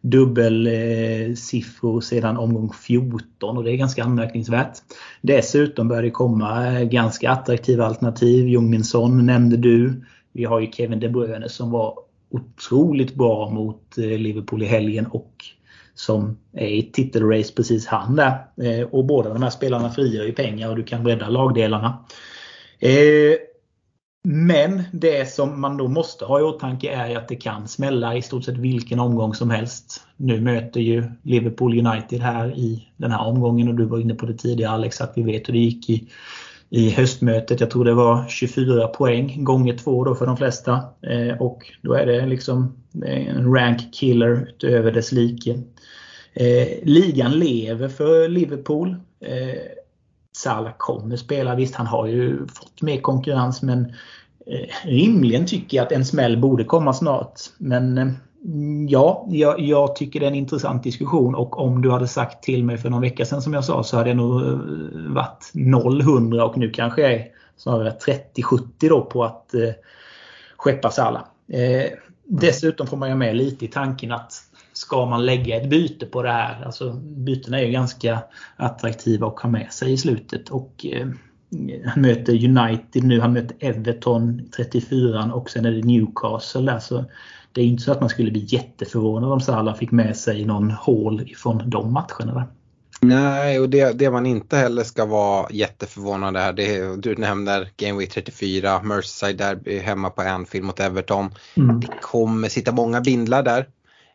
dubbelsiffror eh, sedan omgång 14 och det är ganska anmärkningsvärt. Dessutom börjar det komma eh, ganska attraktiva alternativ. Jungminsson nämnde du. Vi har ju Kevin De Bruyne som var otroligt bra mot eh, Liverpool i helgen och som är i titelrace precis han där. Eh, och båda de här spelarna frigör ju pengar och du kan bredda lagdelarna. Eh, men det som man då måste ha i åtanke är att det kan smälla i stort sett vilken omgång som helst. Nu möter ju Liverpool United här i den här omgången och du var inne på det tidigare Alex att vi vet hur det gick i i höstmötet. Jag tror det var 24 poäng gånger två då för de flesta. Eh, och då är det liksom eh, en rank killer utöver dess like. Eh, ligan lever för Liverpool. Eh, Salah kommer spela. Visst, han har ju fått mer konkurrens men eh, rimligen tycker jag att en smäll borde komma snart. Men eh, Ja, jag, jag, tycker det är en intressant diskussion och om du hade sagt till mig för någon vecka sedan som jag sa så hade jag nog eh, varit 0-100 och nu kanske jag är snarare 30-70 då på att eh, skeppa Sala. Eh, dessutom får man ju med lite i tanken att ska man lägga ett byte på det här, alltså bytena är ju ganska attraktiva att ha med sig i slutet och eh, han möter United nu, han möter Everton 34 och sen är det Newcastle där. Så det är inte så att man skulle bli jätteförvånad om Salah fick med sig någon hål från de matcherna. Nej, och det, det, man inte heller ska vara jätteförvånad är, det, du nämner Game Week 34, Merseyside Derby hemma på Anfield mot Everton. Mm. Det kommer sitta många bindlar där.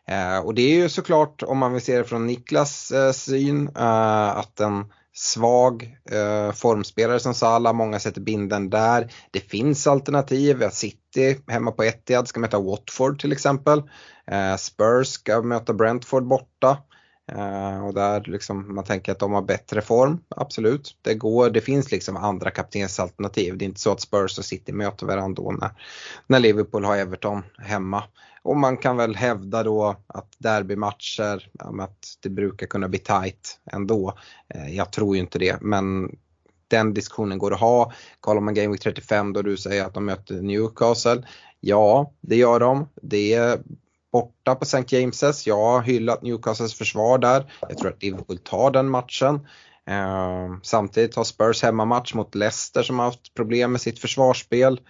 Eh, och det är ju såklart, om man vill se det från Niklas eh, syn, eh, att en svag eh, formspelare som Salah, många sätter binden där. Det finns alternativ, vi har City hemma på Etihad, ska möta Watford till exempel. Eh, Spurs ska möta Brentford borta. Eh, och där liksom man tänker att de har bättre form, absolut. Det går, det finns liksom andra kaptensalternativ. Det är inte så att Spurs och City möter varandra då när, när Liverpool har Everton hemma. Och man kan väl hävda då att derbymatcher, att det brukar kunna bli tight ändå. Eh, jag tror ju inte det, men den diskussionen går att ha. Kollar man Game Week 35 då du säger att de möter Newcastle. Ja, det gör de. Det är borta på St. James's. Jag har hyllat Newcastles försvar där. Jag tror att Liverpool tar den matchen. Eh, samtidigt har Spurs hemmamatch mot Leicester som har haft problem med sitt försvarsspel.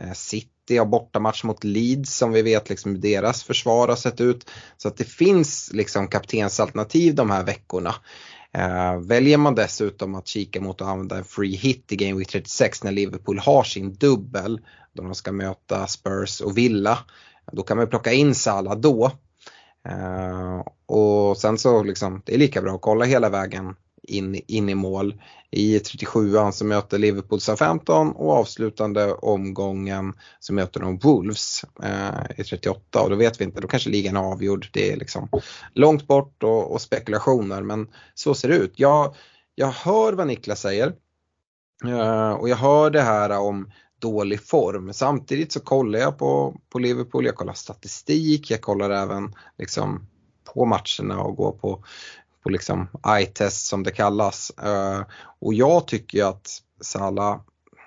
Eh, City City har bortamatch mot Leeds som vi vet liksom deras försvar har sett ut. Så att det finns liksom kaptensalternativ de här veckorna. Eh, väljer man dessutom att kika mot att använda en free hit i Game Week 36 när Liverpool har sin dubbel då de ska möta Spurs och Villa då kan man plocka in Salah då. Uh, och sen så liksom, det är lika bra att kolla hela vägen in, in i mål. I 37an så möter Liverpool Southampton och avslutande omgången så möter de Wolves eh, i 38 och då vet vi inte, då kanske ligan är avgjord. Det är liksom långt bort och, och spekulationer men så ser det ut. Jag, jag hör vad Niklas säger eh, och jag hör det här om dålig form. Samtidigt så kollar jag på, på Liverpool, jag kollar statistik, jag kollar även liksom på matcherna och går på, och liksom eye-test som det kallas. Eh, och jag tycker att Salah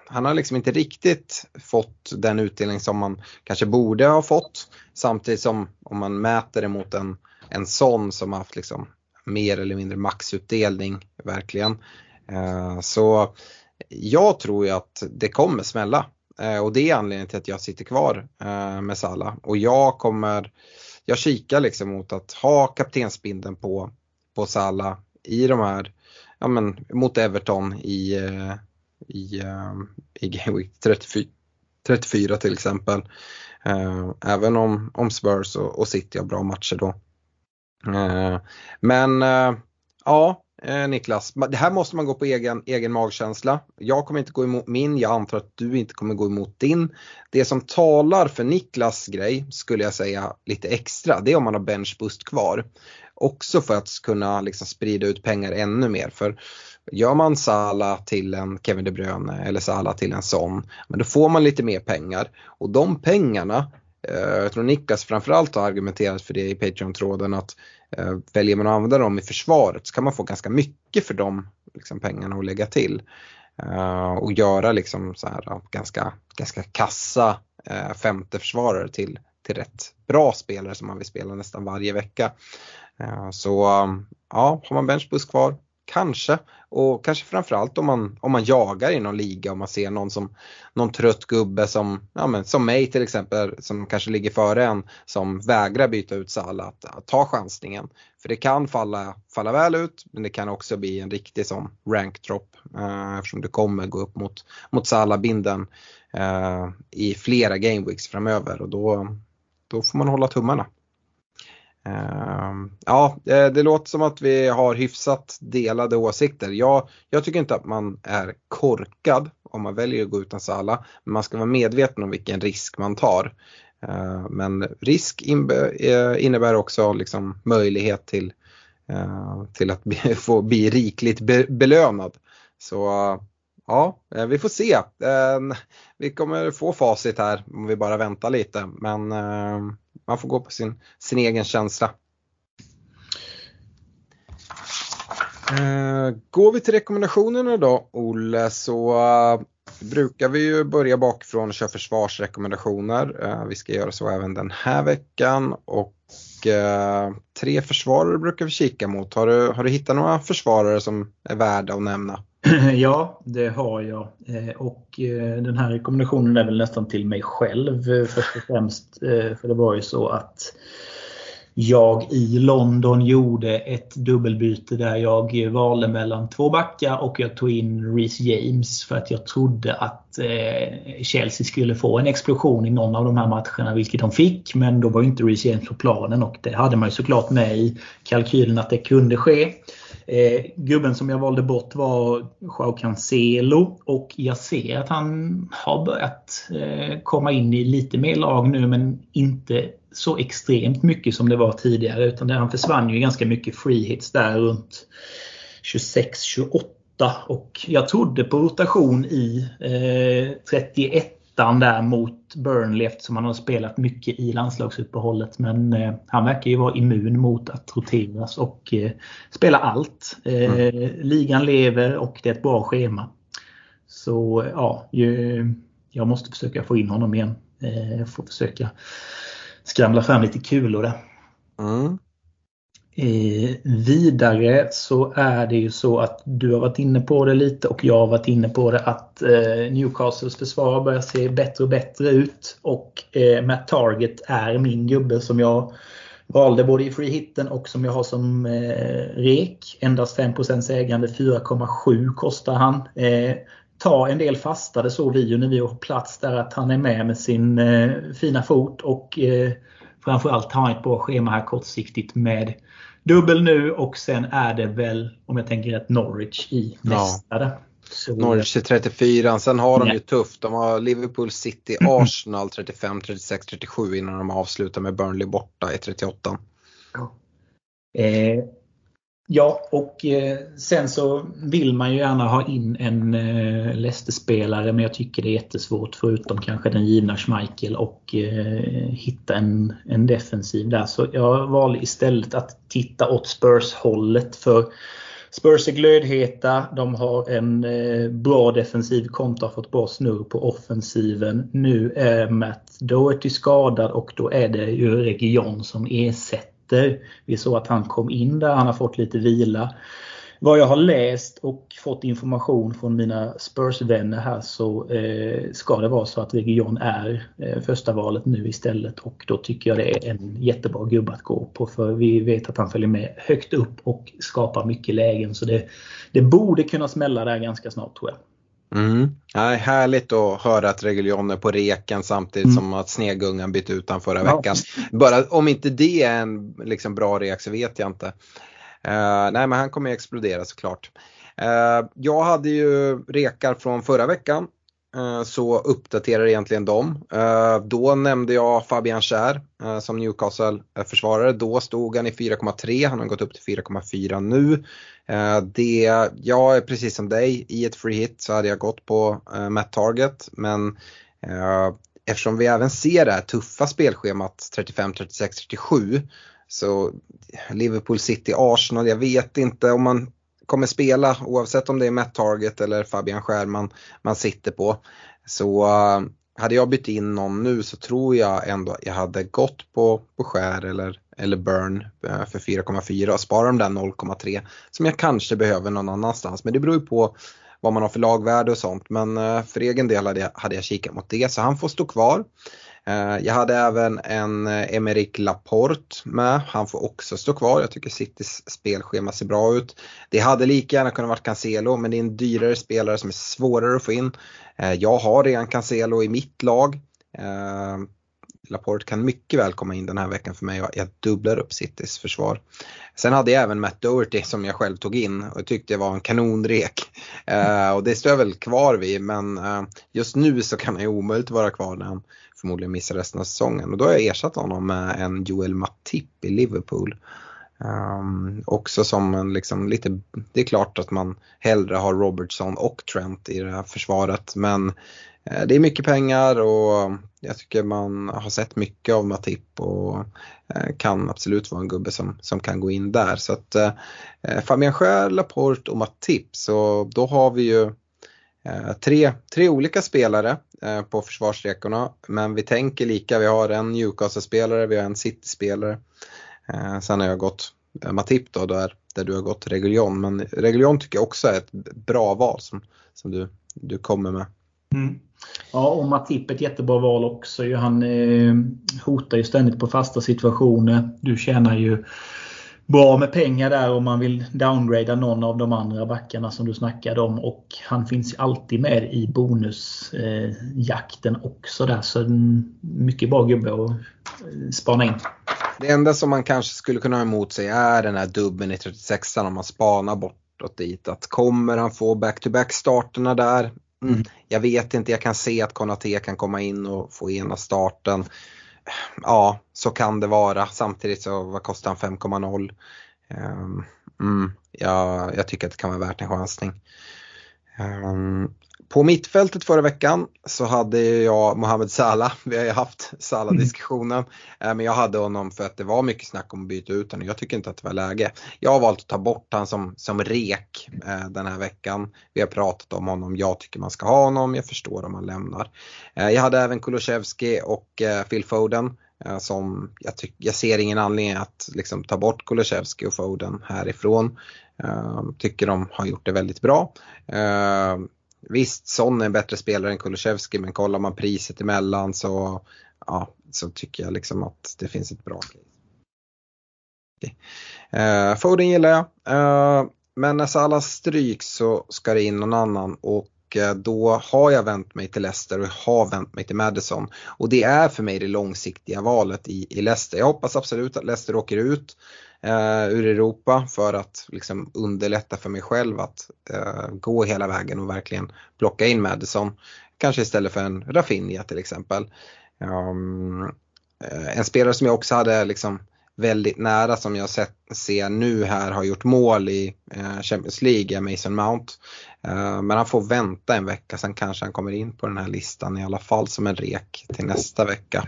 han har liksom inte riktigt fått den utdelning som man kanske borde ha fått. Samtidigt som om man mäter det mot en, en sån som har haft liksom mer eller mindre maxutdelning verkligen. Eh, så jag tror ju att det kommer smälla eh, och det är anledningen till att jag sitter kvar med Sala och jag kommer, jag kikar liksom mot att ha kaptensbindeln på, på Sala i de här, ja men mot Everton i eh, i, eh, i Game Week 34, 34 till exempel. Eh, även om, om Spurs och, och City har bra matcher då. Men ja, Niklas, det här måste man gå på egen, egen magkänsla. Jag kommer inte gå emot min, jag antar att du inte kommer gå emot din. Det som talar för Niklas grej skulle jag säga lite extra, det är om man har benchboost kvar. Också för att kunna liksom sprida ut pengar ännu mer. För Gör man Sala till en Kevin De Bruyne eller Sala till en sån, men då får man lite mer pengar. Och de pengarna, eh, jag tror Niklas framförallt har argumenterat för det i Patreon-tråden att eh, väljer man att använda dem i försvaret så kan man få ganska mycket för de liksom, pengarna att lägga till. Eh, och göra liksom så här, ganska, ganska kassa femte försvarare till, till rätt bra spelare som man vill spela nästan varje vecka. Eh, så um, ja, har man benchboost kvar, Kanske, och kanske framförallt om man, om man jagar i någon liga och man ser någon som någon trött gubbe som, ja men, som mig till exempel som kanske ligger före en som vägrar byta ut Salah att, att ta chansningen. För det kan falla, falla väl ut men det kan också bli en riktig som rank drop eh, eftersom det kommer gå upp mot, mot Salah-binden eh, i flera gameweeks framöver och då, då får man hålla tummarna. Ehm, ja, eh, det låter som att vi har hyfsat delade åsikter. Jag, jag tycker inte att man är korkad om man väljer att gå utan Sala, men man ska vara medveten om vilken risk man tar. Ehm, men risk eh, innebär också liksom möjlighet till, eh, till att få bli rikligt belönad. Så ja, vi får se. Ehm, vi kommer få facit här om vi bara väntar lite. Men man får gå på sin, sin egen känsla. Eh, går vi till rekommendationerna då Olle så eh, brukar vi ju börja bakifrån och köra försvarsrekommendationer. Eh, vi ska göra så även den här veckan och eh, tre försvarare brukar vi kika mot. Har du, har du hittat några försvarare som är värda att nämna? Ja, det har jag. Eh, och eh, den här rekommendationen är väl nästan till mig själv eh, först och främst. För det var ju så att jag i London gjorde ett dubbelbyte där jag valde mellan två backar och jag tog in Reece James för att jag trodde att Chelsea skulle få en explosion i någon av de här matcherna, vilket de fick. Men då var inte Reece James på planen och det hade man ju såklart med i kalkylen att det kunde ske. Eh, gubben som jag valde bort var Joao Cancelo och jag ser att han har börjat eh, komma in i lite mer lag nu men inte så extremt mycket som det var tidigare utan han försvann ju ganska mycket free hits där runt 26-28 och jag trodde på rotation i eh, 31 ettan där mot Burnley eftersom han har spelat mycket i landslagsuppehållet. Men eh, han verkar ju vara immun mot att roteras och eh, spela allt. Eh, mm. Ligan lever och det är ett bra schema. Så ja, ju, jag måste försöka få in honom igen. Eh, får försöka skramla fram lite kulor där. Mm. Eh, vidare så är det ju så att du har varit inne på det lite och jag har varit inne på det att eh, Newcastles försvar börjar se bättre och bättre ut. Och eh, Matt Target är min gubbe som jag valde både i free hitten och som jag har som eh, rek. Endast 5% ägande, 4,7 kostar han. Eh, ta en del fasta, det såg vi ju när vi var på plats där att han är med med sin eh, fina fot och eh, framförallt har han ett bra schema här kortsiktigt med dubbel nu och sen är det väl, om jag tänker rätt, Norwich i nästa. Ja. Så... Norwich i 34, sen har de ju tufft. De har Liverpool City, Arsenal 35, 36, 37 innan de avslutar med Burnley borta i 38. Eh, Ja, och eh, sen så vill man ju gärna ha in en eh, Leicester-spelare men jag tycker det är jättesvårt förutom kanske den givna Schmeichel och eh, hitta en, en defensiv där. Så jag valde istället att titta åt Spurs-hållet för Spurs är glödheta. De har en bra defensiv kontra fått bra snurr på offensiven. Nu är Matt Doherty skadad och då är det ju Region som ersätter. Vi såg att han kom in där, han har fått lite vila. Vad jag har läst och fått information från mina Spurs-vänner här så eh, ska det vara så att Region är eh, första valet nu istället och då tycker jag det är en jättebra gubbe att gå på för vi vet att han följer med högt upp och skapar mycket lägen så det, det borde kunna smälla där ganska snart tror jag. Mm. Ja, härligt att höra att Reguljon är på reken samtidigt mm. som att Snegungan bytte ut han förra veckan. Bara om inte det är en liksom, bra rek så vet jag inte. Uh, nej men han kommer ju explodera såklart. Uh, jag hade ju rekar från förra veckan Eh, så uppdaterar egentligen dem. Eh, då nämnde jag Fabian Schär eh, som Newcastle-försvarare. Då stod han i 4,3, han har gått upp till 4,4 nu. Det, jag är precis som dig, i ett free hit så hade jag gått på Matt Target men eftersom vi även ser det här tuffa spelschemat 35, 36, 37 så Liverpool City, Arsenal, jag vet inte om man kommer spela oavsett om det är Matt Target eller Fabian Skärman man sitter på. Så uh, hade jag bytt in någon nu så tror jag ändå jag hade gått på, på Skär eller, eller Burn eh, för 4,4 och sparat de där 0,3 som jag kanske behöver någon annanstans. Men det beror ju på vad man har för lagvärde och sånt. Men uh, för egen del hade jag, hade jag kikat mot det så han får stå kvar. Eh, jag hade även en eh, Emerick Laporte med. Han får också stå kvar. Jag tycker Citys spelschema ser bra ut. Det hade lika gärna kunnat vara Cancelo men det är en dyrare spelare som är svårare att få in. Eh, jag har redan Cancelo i mitt lag. Laporte kan mycket väl komma in den här veckan för mig och jag dubblar upp Citys försvar. Sen hade jag även Matt Doherty som jag själv tog in och tyckte var en kanonrek. Och det står jag väl kvar vid men just nu så kan han ju omöjligt vara kvar när han förmodligen missar resten av säsongen. Och då har jag ersatt honom med en Joel Matip i Liverpool. Um, också som en liksom lite, det är klart att man hellre har Robertson och Trent i det här försvaret men eh, det är mycket pengar och jag tycker man har sett mycket av Matip och eh, kan absolut vara en gubbe som, som kan gå in där. Så att eh, eh Fabian Sjö, Laporte och Matip så då har vi ju Eh, tre, tre olika spelare eh, på försvarsrekorna men vi tänker lika. Vi har en Newcastle-spelare, vi har en City-spelare. Eh, sen har jag gått Matip då, där, där du har gått Reguljon. Men Reguljon tycker jag också är ett bra val som, som du, du kommer med. Mm. Ja, och Matip är ett jättebra val också. Han eh, hotar ju ständigt på fasta situationer. Du tjänar ju bra med pengar där om man vill downgrada någon av de andra backarna som du snackade om. Och han finns alltid med i bonusjakten också där. Så mycket bra gubbe att eh, spana in. Det enda som man kanske skulle kunna ha emot sig är den här dubben i 36 om man spanar bortåt dit. Att kommer han få back-to-back starterna där? Mm, jag vet inte, jag kan se att Konate kan komma in och få ena starten ja, så kan det vara. Samtidigt så vad kostar han 5,0? Um, mm, ja, jag tycker att det kan vara värt en chansning. Um, på mittfältet förra veckan så hade jag Mohamed Salah. Vi har ju haft Salah-diskussionen. Mm. Men jag hade honom för att det var mycket snack om att byta ut honom. Jag tycker inte att det var läge. Jag har valt att ta bort honom som, som rek eh, den här veckan. Vi har pratat om honom. Jag tycker man ska ha honom. Jag förstår om han lämnar. Eh, jag hade även Kulusevski och eh, Phil Foden. Som jag, tyck, jag ser ingen anledning att liksom, ta bort Kulusevski och Foden härifrån. Tycker de har gjort det väldigt bra. Visst, Son är en bättre spelare än Kulusevski men kollar man priset emellan så, ja, så tycker jag liksom att det finns ett bra case. Okay. Uh, Foden gillar jag. Uh, men när Salah stryks så ska det in någon annan och uh, då har jag vänt mig till Leicester och har vänt mig till Madison. Och det är för mig det långsiktiga valet i, i Leicester. Jag hoppas absolut att Leicester åker ut eh, ur Europa för att liksom underlätta för mig själv att eh, gå hela vägen och verkligen plocka in Madison. Kanske istället för en Rafinha till exempel. Um, en spelare som jag också hade liksom väldigt nära som jag sett, ser nu här har gjort mål i eh, Champions League, Mason Mount. Eh, men han får vänta en vecka, sen kanske han kommer in på den här listan i alla fall som en rek till nästa vecka.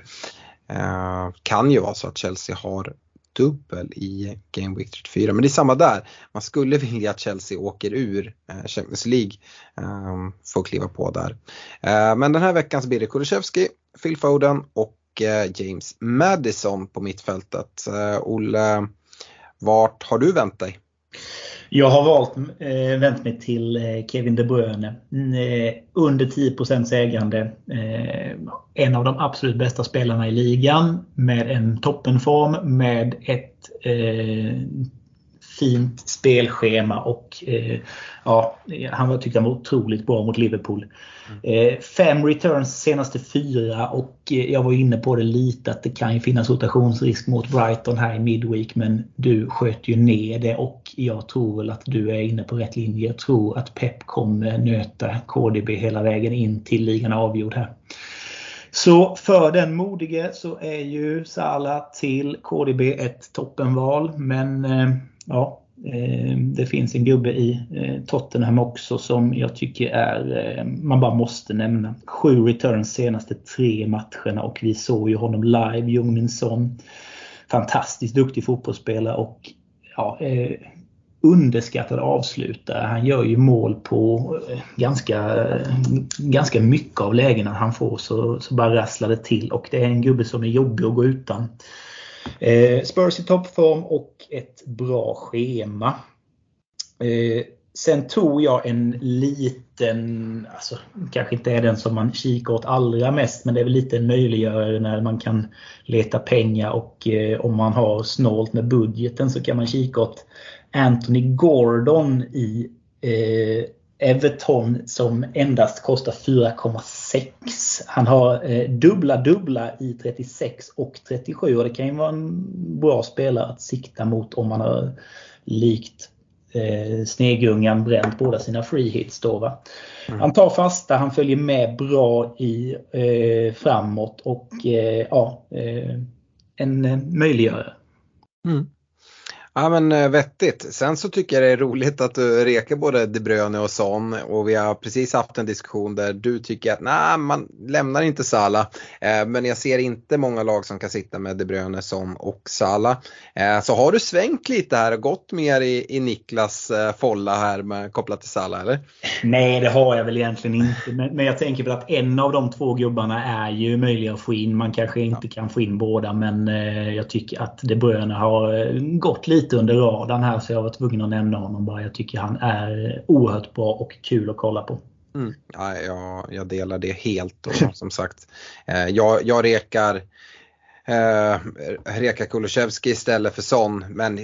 Eh, kan ju vara så att Chelsea har dubbel i Game Week 34. Men det är samma där. Man skulle vilja att Chelsea åker ur eh, Champions League. Ehm, för får kliva på där. Eh, men den här veckan så blir det Kulusevski, Phil Foden och eh, James Madison på mittfältet. Eh, Olle, vart har du vänt dig? Jag har valt, eh, vänt mig till eh, Kevin De Bruyne. Mm, eh, under 10 ägande. Eh, en av de absolut bästa spelarna i ligan. Med en toppenform, med ett eh, fint spelschema och eh, ja, han tyckte han var otroligt bra mot Liverpool. Eh, fem returns senaste fyra och eh, jag var inne på det lite att det kan ju finnas rotationsrisk mot Brighton här i Midweek men du sköt ju ner det och jag tror väl att du är inne på rätt linje. Jag tror att Pep kommer nöta KDB hela vägen in till ligan avgjord här. Så för den modige så är ju Salah till KDB ett toppenval men eh, ja, eh, det finns en gubbe i eh, Tottenham också som jag tycker är, eh, man bara måste nämna. Sju returns senaste tre matcherna och vi såg ju honom live, Jungmin Son. Fantastiskt duktig fotbollsspelare och ja, underskattad avslutare. Han gör ju mål på ganska, ganska mycket av lägena han får så, så bara rasslar det till och det är en gubbe som är jobbig att gå utan. Eh, Spurs i toppform och ett bra schema. Eh, sen tog jag en liten, alltså kanske inte är den som man kikar åt allra mest men det är väl lite en möjliggörare när man kan leta pengar och eh, om man har snålt med budgeten så kan man kika åt Anthony Gordon i eh, Everton som endast kostar 4,6. Han har eh, dubbla dubbla i 36 och 37 och det kan ju vara en bra spelare att sikta mot om man har likt eh, Snegungan bränt båda sina free hits då. Va? Mm. Han tar fasta, han följer med bra i eh, framåt och eh, ja, eh, en eh, möjliggörare. Mm. Ja men eh, vettigt. Sen så tycker jag det är roligt att du rekar både De Bruyne och Son och vi har precis haft en diskussion där du tycker att nej man lämnar inte Sala. Eh, men jag ser inte många lag som kan sitta med De Bruyne, Son och Sala. Eh, så har du svängt lite här och gått mer i, i Niklas eh, folla här med, kopplat till Sala eller? Nej det har jag väl egentligen inte. Men, men jag tänker väl att en av de två gubbarna är ju möjlig att få in. Man kanske inte ja. kan få in båda men eh, jag tycker att De Bruyne har eh, gått lite lite under radarn här så jag var tvungen att nämna honom bara. Jag tycker han är oerhört bra och kul att kolla på. Mm. Ja, jag, jag delar det helt och som sagt eh, jag, jag rekar eh, Reka Kulusevski istället för Son. Men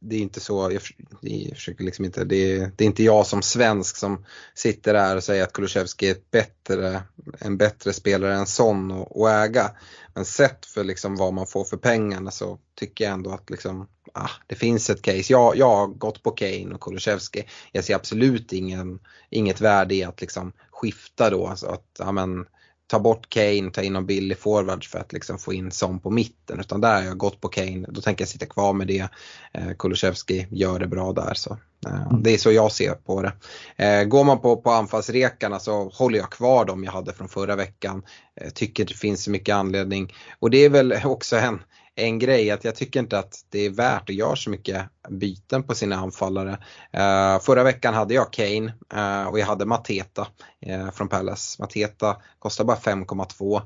det är inte så, jag, jag försöker liksom inte, det är, det är, inte jag som svensk som sitter där och säger att Kulusevski är ett bättre, en bättre spelare än Son att äga. Men sett för liksom vad man får för pengarna så tycker jag ändå att liksom, ah, det finns ett case. Jag, jag har gått på Kane och Kulusevski. Jag ser absolut ingen, inget värde i att liksom skifta då. Alltså att, ja, men, ta bort Kane, ta in någon billig forward för att liksom få in Son på mitten. Utan där har jag gått på Kane, då tänker jag sitta kvar med det. Eh, Kulusevski gör det bra där. Så, eh, mm. Det är så jag ser på det. Eh, går man på, på anfallsrekarna så håller jag kvar dem jag hade från förra veckan. Eh, tycker det finns mycket anledning. Och det är väl också en, en grej att jag tycker inte att det är värt att göra så mycket byten på sina anfallare. Uh, förra veckan hade jag Kane uh, och jag hade Mateta uh, från Palace. Mateta kostar bara 5,2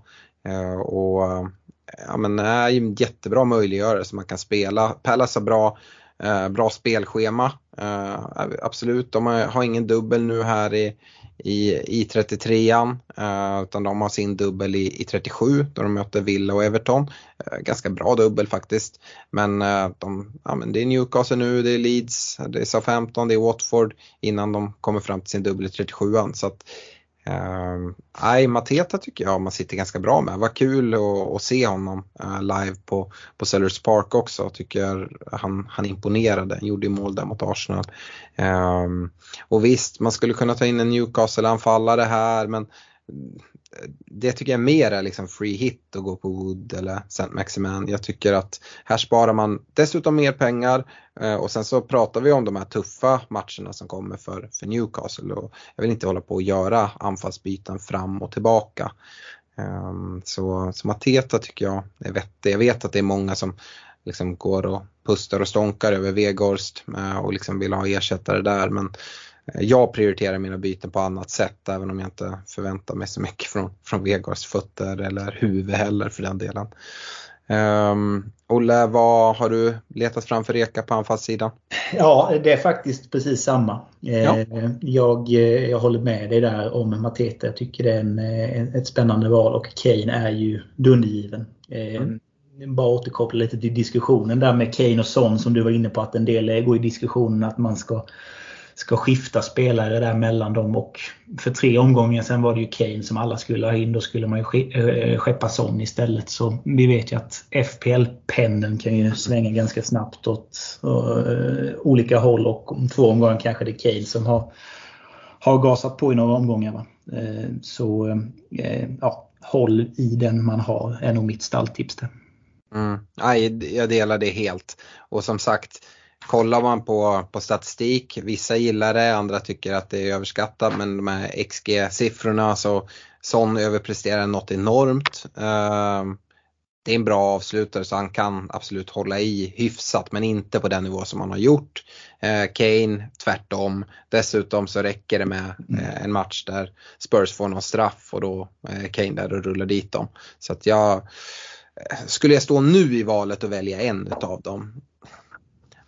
och ja, men är en jättebra möjliggörare som man kan spela. Palace har bra, Eh, bra spelschema. Eh, absolut, de har, ingen dubbel nu här i, i, i 33an. Eh, utan de har sin dubbel i, i 37 då de möter Villa och Everton. Ganska bra dubbel faktiskt. Men, de, ja, men det är Newcastle nu, det är Leeds, det är Southampton, det är Watford innan de kommer fram till sin dubbel i 37an. Så att, Uh, nej, Mateta tycker jag man sitter ganska bra med. Vad kul att, se honom uh, live på, på Sellers Park också. Tycker han, han imponerade. Han gjorde mål där mot Arsenal. Um, och visst, man skulle kunna ta in en Newcastle-anfallare här men det tycker jag mer är liksom free hit att gå på Wood eller St. Maximan. Jag tycker att här sparar man dessutom mer pengar eh, och sen så pratar vi om de här tuffa matcherna som kommer för, för Newcastle och jag vill inte hålla på att göra anfallsbyten fram och tillbaka. Ehm, så, så Mateta tycker jag är vettig. Jag vet att det är många som liksom går och pustar och stånkar över Vegorst eh, och liksom vill ha ersättare där men jag prioriterar mina byten på annat sätt även om jag inte förväntar mig så mycket från, från Vegars fötter eller huvud heller för den delen. Um, Olle, vad har du letat fram för reka på anfallssidan? Ja, det är faktiskt precis samma. Eh, ja. Jag, eh, jag håller med dig där om Mateta. Jag tycker det är en, ett spännande val och Kane är ju dundergiven. Mm. Bara återkoppla lite till diskussionen där med Kane och Son som du var inne på att en del går i diskussionen att man ska ska skifta spelare där mellan dem och för tre omgångar sen var det ju Kane som alla skulle ha in. Då skulle man ju eh, eh, skeppa Son istället. Så vi vet ju att FPL-pendeln kan ju svänga ganska snabbt åt eh, olika håll och om två omgångar kanske det är Kane som har, har gasat på i några omgångar. Va? Så ja, håll i den man har är nog mitt stalltips där. Mm. Nej, jag delar det helt. Och som sagt, kollar man på, på statistik, vissa gillar det, andra tycker att det är överskattat men de här XG-siffrorna så Son överpresterar något enormt. Uh, det är en bra avslutare så han kan absolut hålla i hyfsat men inte på den nivå som han har gjort. Uh, Kane tvärtom. Dessutom så räcker det med uh, en match där Spurs får någon straff och då är Kane där och rullar dit dem. Så att jag skulle jag stå nu i valet och välja en utav dem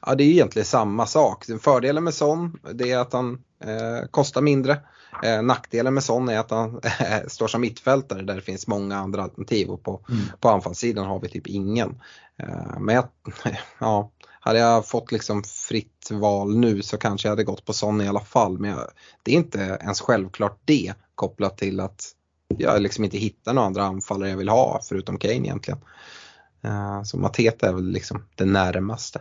Ja, det är egentligen samma sak. Fördelen med Son det är att han eh, kostar mindre. Eh, nackdelen med Son är att han eh, står som mittfältare där det finns många andra alternativ och på, mm. på anfallssidan har vi typ ingen. Eh, men jag, ja, hade jag fått liksom fritt val nu så kanske jag hade gått på Son i alla fall. Men jag, det är inte ens självklart det kopplat till att jag liksom inte hittar några andra anfallare jag vill ha förutom Kane egentligen. Eh, så Mateta är väl liksom det närmaste.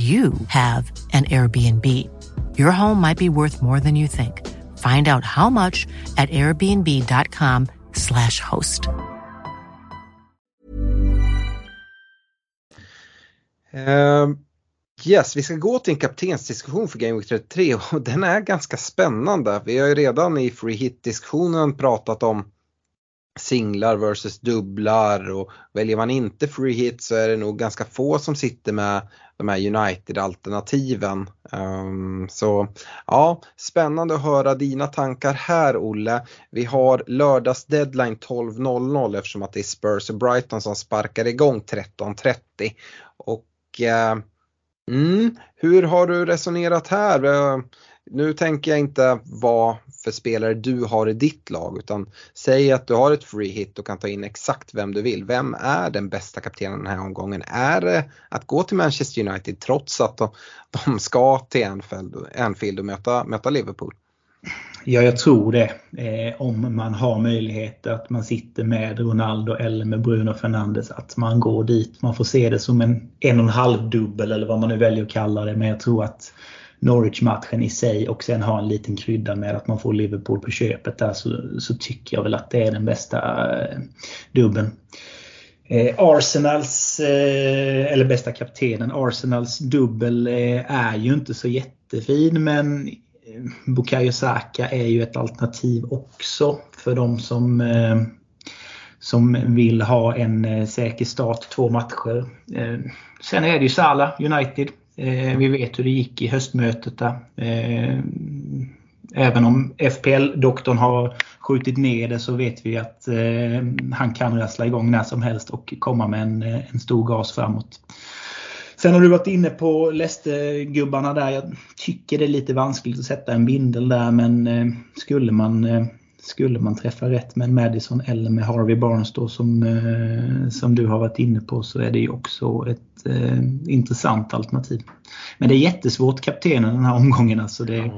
you have an Airbnb. Your home might be worth more than you think. Find out how much at airbnb.com slash host. Um, yes, vi ska gå till en kaptensdiskussion för Game Week 33 och den är ganska spännande. Vi har ju redan i free hit-diskussionen pratat om singlar versus dubblar och väljer man inte free hit så är det nog ganska få som sitter med de här United-alternativen. Um, så ja, spännande att höra dina tankar här Olle. Vi har lördags deadline 12.00 eftersom att det är Spurs och Brighton som sparkar igång 13.30. Och uh, mm, hur har du resonerat här? Uh, nu tänker jag inte vad för spelare du har i ditt lag utan säg att du har ett free hit och kan ta in exakt vem du vill. Vem är den bästa kaptenen den här omgången? Är det att gå till Manchester United trots att de, de ska till Anfield, Anfield och möta, möta Liverpool? Ja, jag tror det. Eh, om man har möjlighet att man sitter med Ronaldo eller med Bruno Fernandes. Att man går dit. Man får se det som en en och en halv dubbel eller vad man nu väljer att kalla det. Men jag tror att Norwich-matchen i sig och sen ha en liten krydda med att man får Liverpool på köpet där så, så tycker jag väl att det är den bästa eh, dubben. Eh, Arsenals, eh, eller bästa kaptenen, Arsenals dubbel eh, är ju inte så jättefin men eh, Bukayo Saka är ju ett alternativ också för de som, eh, som vill ha en eh, säker start två matcher. Eh, sen är det ju Salah United. Eh, vi vet hur det gick i höstmötet där. Eh, även om FPL-doktorn har skjutit ner det så vet vi att eh, han kan rassla igång när som helst och komma med en, en stor gas framåt. Sen har du varit inne på Leicester-gubbarna där. Jag tycker det är lite vanskligt att sätta en bindel där men skulle man skulle man träffa rätt med Madison eller med Harvey Barnes då som, eh, som du har varit inne på så är det ju också ett eh, intressant alternativ. Men det är jättesvårt kaptenen den här omgången. Alltså det, mm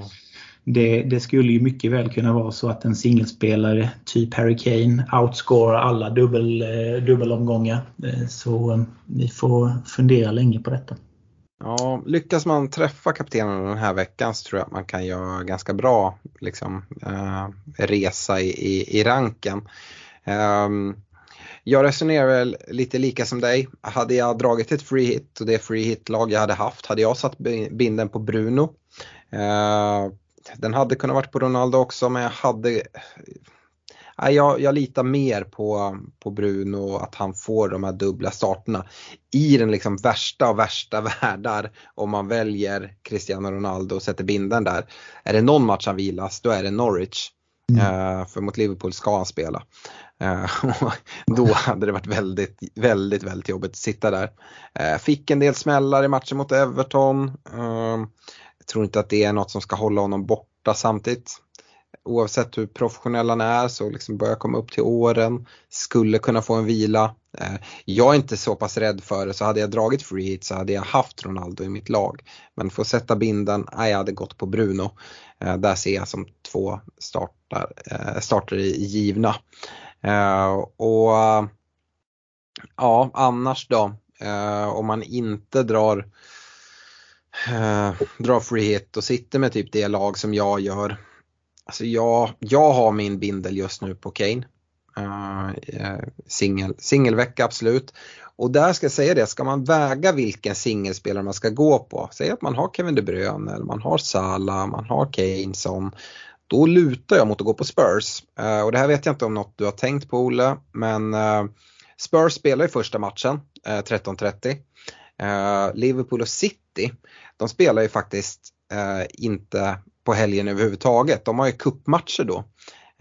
det, det, skulle ju mycket väl kunna vara så att en singelspelare, typ Harry Kane, outscorar alla dubbel, eh, dubbelomgångar. Eh, så vi får fundera länge på detta. Ja, lyckas man träffa kaptenen den här veckan så tror jag att man kan göra ganska bra liksom, eh, resa i, i, i ranken. Eh, jag resonerar väl lite lika som dig. Hade jag dragit ett free hit och det free hit-lag jag hade haft, hade jag satt binden på Bruno. Eh, den hade kunnat varit på Ronaldo också men jag hade jag, jag litar mer på, på Bruno att han får de här dubbla starterna. I den liksom värsta av värsta världar om man väljer Cristiano Ronaldo och sätter binden där. Är det någon match han vilas då är det Norwich. Mm. Uh, för mot Liverpool ska han spela. Uh, då hade det varit väldigt, väldigt, väldigt jobbigt att sitta där. Uh, fick en del smällar i matchen mot Everton. Jag tror inte att det är något som ska hålla honom borta samtidigt. Oavsett hur professionell han är så liksom börjar komma upp till åren, skulle kunna få en vila. Eh, jag är inte så pass rädd för det så hade jag dragit free hit så hade jag haft Ronaldo i mitt lag. Men för att sätta binden, nej, jag hade gått på Bruno. Eh, där ser jag som två startar, eh, starter givna. Och ja, annars då, om man inte drar drar free hit och sitter med typ det lag som jag gör. Alltså jag, jag har min bindel just nu på Kane. Uh, singel, singelvecka absolut. Och där ska jag säga det, ska man väga vilken singelspelare man ska gå på, säg att man har Kevin De Bruyne eller man har Salah, man har Kane som då lutar jag mot att gå på Spurs. Uh, och det här vet jag inte om något du har tänkt på Olle, men uh, Spurs spelar i första matchen 13.30. Liverpool och City de spelar ju faktiskt inte på helgen överhuvudtaget. De har ju kuppmatcher då.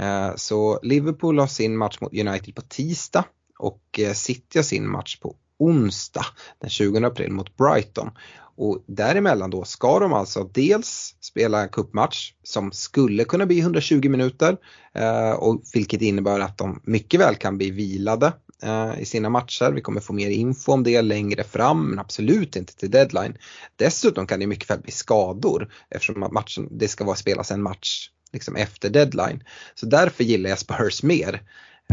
Eh, så Liverpool har sin match mot United på tisdag och eh, City har sin match på onsdag den 20 april mot Brighton. Och däremellan då ska de alltså dels spela en cupmatch som skulle kunna bli 120 minuter eh, och vilket innebär att de mycket väl kan bli vilade Eh, i sina matcher. Vi kommer få mer info om det längre fram men absolut inte till deadline. Dessutom kan det mycket väl bli skador eftersom matchen, det ska vara spelas en match liksom efter deadline. Så därför gillar jag Spurs mer.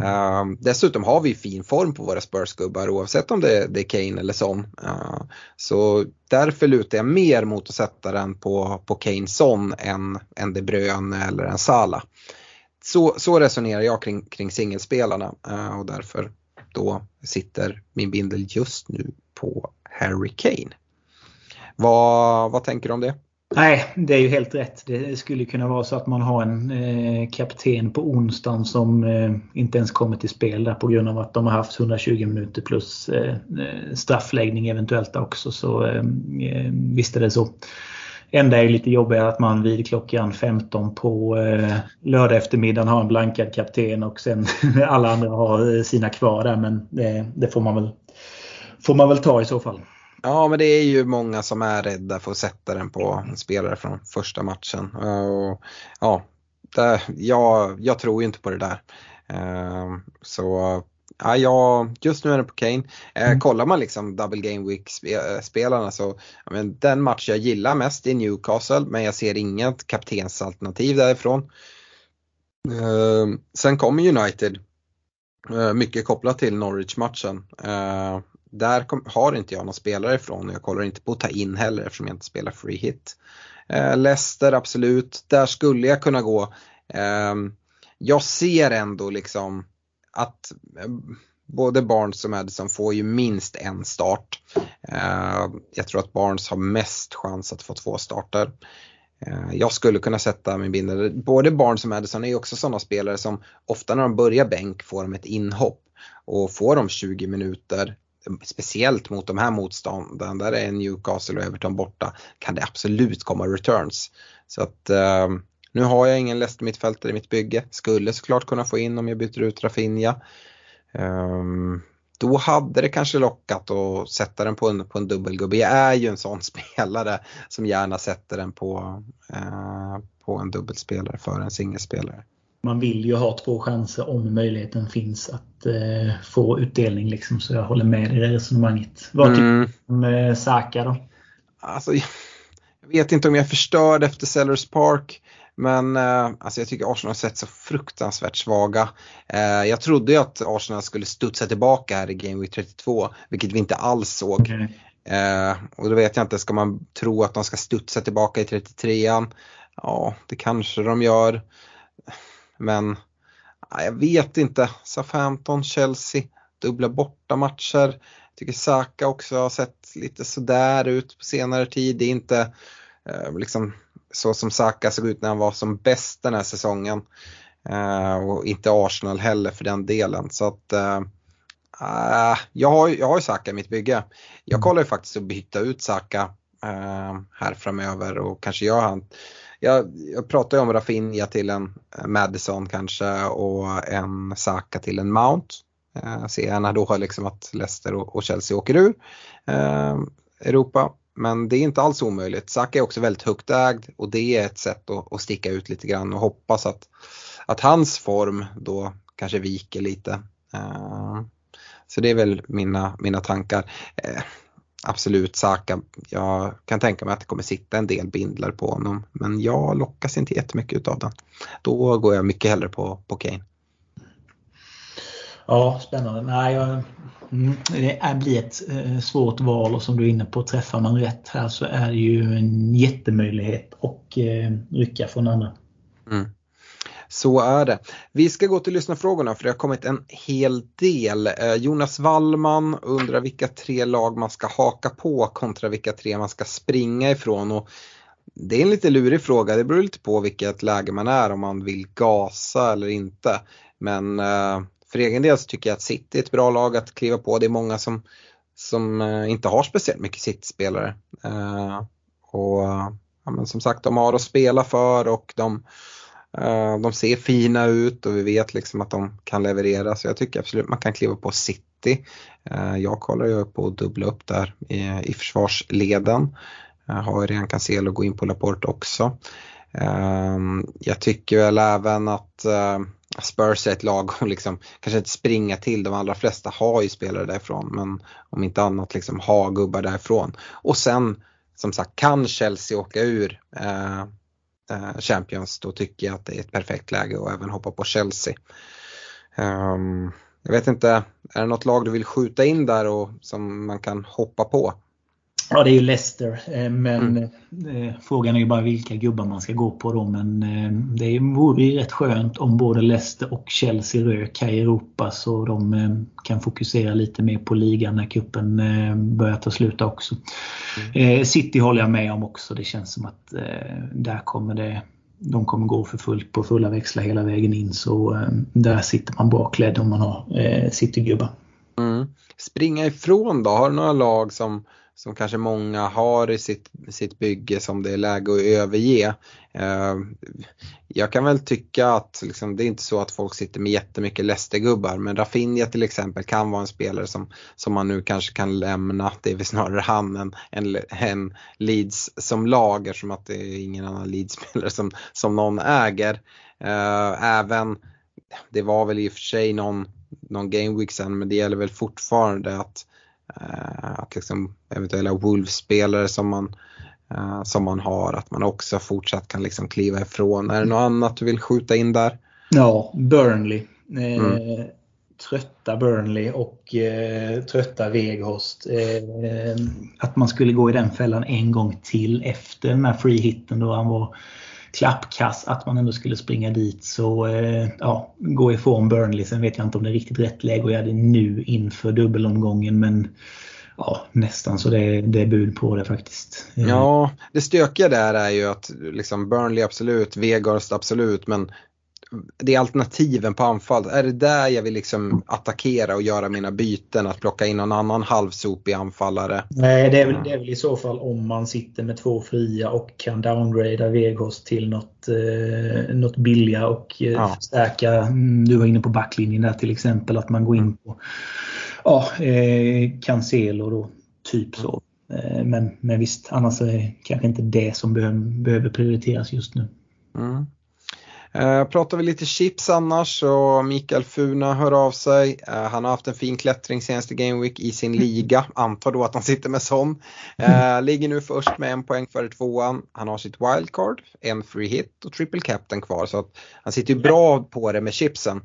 Uh, dessutom har vi fin form på våra Spurs-gubbar oavsett om det, det är Kane eller Son. Uh, så därför lutar jag mer mot att sätta den på, på Kane Son än, än De Bruyne eller en Sala. Så, så resonerar jag kring, kring singelspelarna uh, och därför då sitter min bindel just nu på Harry Kane. Vad, vad tänker du om det? Nej, det är ju helt rätt. Det skulle kunna vara så att man har en eh, kapten på onsdagen som eh, inte ens kommer till spel där på grund av att de har haft 120 minuter plus eh, eh, straffläggning eventuellt också. Så eh, eh, visst är det så. Enda är lite jobbigt att man vid klockan 15 på eh, lördag eftermiddagen har en blankad kapten och sen alla andra har eh, sina kvar där. Men det, det får, man väl, får man väl ta i så fall. Ja, men det är ju många som är rädda för att sätta den på en spelare från första matchen. Och, ja, det, jag, jag tror ju inte på det där. Uh, så ja, jag, just nu är det på Kane. Eh, mm. Kollar man liksom double game week spelarna så, ja, men den match jag gillar mest är Newcastle men jag ser inget kaptensalternativ därifrån. Eh, sen kommer United, eh, mycket kopplat till Norwich-matchen. Eh, där kom, har inte jag någon spelare ifrån och jag kollar inte på att ta in heller eftersom jag inte spelar free hit. Eh, Leicester absolut, där skulle jag kunna gå. Eh, jag ser ändå liksom att eh, både Barnes och Madison får ju minst en start. Eh, jag tror att Barnes har mest chans att få två starter. Eh, jag skulle kunna sätta min bindel. Både Barnes och Madison är också sådana spelare som ofta när de börjar bänk får de ett inhopp. Och får de 20 minuter, speciellt mot de här motstånden, där är Newcastle och Everton borta, kan det absolut komma returns. Så att nu har jag ingen Leicester mittfältare i mitt bygge. Skulle såklart kunna få in om jag byter ut Rafinha. Um, då hade det kanske lockat att sätta den på en, på en dubbelgubbe. Jag är ju en sån spelare som gärna sätter den på, eh, på en dubbelspelare för en singelspelare. Man vill ju ha två chanser om möjligheten finns att eh, få utdelning liksom, så jag håller med i det resonemanget. Vad tycker mm. du om eh, Saka då? Alltså, jag vet inte om jag är förstörd efter Sellers Park. Men eh, alltså jag tycker Arsenal har sett så fruktansvärt svaga. Eh, jag trodde ju att Arsenal skulle studsa tillbaka här i Game Week 32, vilket vi inte alls såg. Okay. Eh, och då vet jag inte, ska man tro att de ska studsa tillbaka i 33an? Ja, det kanske de gör. Men jag vet inte. Southampton, Chelsea, dubbla bortamatcher. Jag tycker Saka också har sett lite sådär ut på senare tid. Det är inte eh, liksom så som Saka såg ut när han var som bäst den här säsongen. Eh, och inte Arsenal heller för den delen. Så att eh, eh, jag, har, jag har ju Saka i mitt bygge. Jag kollar ju faktiskt att byta ut Saka här framöver och kanske gör han jag, jag pratar ju om Rafinha till en Madison kanske och en Saka till en Mount. Eh, ser gärna då liksom att Leicester och Chelsea åker ur Europa. Men det är inte alls omöjligt. Saka är också väldigt högt ägd och det är ett sätt att, att sticka ut lite grann och hoppas att, att hans form då kanske viker lite. Eh, så det är väl mina, mina tankar. Eh, absolut Saka, jag kan tänka mig att det kommer sitta en del bindlar på honom men jag lockas inte jättemycket av den. Då går jag mycket hellre på, på Kane. Ja, spännande. Nej, jag, mm, det blir ett eh, svårt val och som du är inne på, träffar man rätt här så är det ju en jättemöjlighet att eh, rycka från andra. Mm. Så är det. Vi ska gå till lyssnarfrågorna för det har kommit en hel del. Eh, Jonas Wallman undrar vilka tre lag man ska haka på kontra vilka tre man ska springa ifrån. Och det är en lite lurig fråga, det beror lite på vilket läge man är om man vill gasa eller inte. Men för egen del så tycker jag att City är ett bra lag att kliva på. Det är många som, som eh, inte har speciellt mycket City-spelare. Uh, och eh, ja, men som sagt, de har att spela för och de, uh, de ser fina ut och vi vet liksom att de kan leverera. Så jag tycker absolut man kan kliva på City. Uh, jag kollar ju på att dubbla upp där i, i försvarsleden. Jag har redan Cancelo gå in på Laporte också. Jag tycker väl även att Spurs är ett lag att liksom, kanske inte springa till. De allra flesta har ju spelare därifrån men om inte annat liksom ha gubbar därifrån. Och sen som sagt kan Chelsea åka ur eh, eh, Champions då tycker jag att det är ett perfekt läge att även hoppa på Chelsea. Um, jag vet inte, är det något lag du vill skjuta in där och som man kan hoppa på? Ja, det är ju Leicester. Eh, men mm. Eh, frågan är ju bara vilka gubbar man ska gå på då. Men eh, det vore ju rätt skönt om både Leicester och Chelsea rök här i Europa så de kan fokusera lite mer på ligan när kuppen börjar ta slut också. Mm. City håller jag med om också. Det känns som att där kommer det de kommer gå för fullt på fulla växlar hela vägen in. Så där sitter man bra klädd om man har City-gubbar. Mm. Springa ifrån då? Har du några lag som som kanske många har i sitt, sitt bygge som det är läge att överge. Eh, jag kan väl tycka att liksom, det är inte så att folk sitter med jättemycket lästergubbar men Rafinha till exempel kan vara en spelare som, som man nu kanske kan lämna. Det är väl snarare han än, än, än Leeds som lag eftersom att det är ingen annan Leeds-spelare som, som någon äger. Eh, även, det var väl i och för sig någon, någon game week sen men det gäller väl fortfarande att Eh, att liksom eventuella Wolves-spelare som man, eh, som man har, att man också fortsatt kan liksom kliva ifrån. Är det något annat du vill skjuta in där? Ja, Burnley. Eh, mm. Trötta Burnley och eh, trötta Veghorst. Eh, att man skulle gå i den fällan en gång till efter den här free hitten då han var klappkass att man ändå skulle springa dit. Så eh, ja, gå ifrån Burnley. Sen vet jag inte om det är riktigt rätt läge att göra det nu inför dubbelomgången. Men ja, nästan så det, det är bud på det faktiskt. Ja, det stökiga där är ju att liksom Burnley absolut, Vegarst absolut, men det är alternativen på anfall. Är det där jag vill liksom attackera och göra mina byten? Att plocka in någon annan halvsopig anfallare? Nej, det är, väl, det är väl i så fall om man sitter med två fria och kan downgrada Veghorst till något, eh, något billigare och eh, ja. förstärka. Mm, du var inne på backlinjen där till exempel. Att man går in på ja, eh, Cancelo då. Typ så. Eh, men, men visst, annars är det kanske inte det som behöver, behöver prioriteras just nu. Mm. Eh, pratar vi lite chips annars så Mikael Funa hör av sig. Eh, han har haft en fin klättring senaste Game Week i sin liga. Antar då att han sitter med sån. Eh, ligger nu först med en poäng före tvåan. Han har sitt wildcard, en free hit och triple captain kvar. Så att han sitter ju bra på det med chipsen.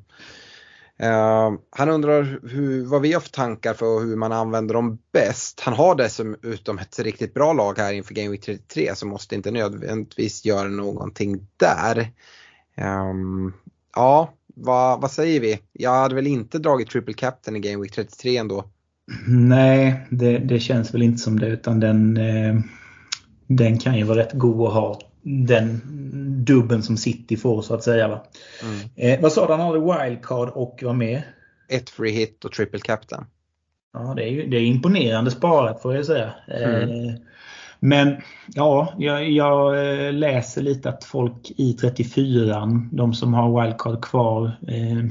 Uh, han undrar hur, vad vi har för tankar för hur man använder dem bäst. Han har dessutom ett riktigt bra lag här inför Game Week 33 så måste inte nödvändigtvis göra någonting där. Um, ja, vad, vad säger vi? Jag hade väl inte dragit triple captain i Game Week 33 ändå? Nej, det, det känns väl inte som det utan den, eh, den kan ju vara rätt god att ha. Den dubben som City får så att säga. Va? Mm. Eh, vad sa du? Han hade wildcard och vad med? Ett free hit och triple captain. Ja, det är, ju, det är imponerande sparat får jag säga. Mm. Eh, men ja, jag, jag, eh, läser lite att folk i 34 de som har wildcard kvar eh,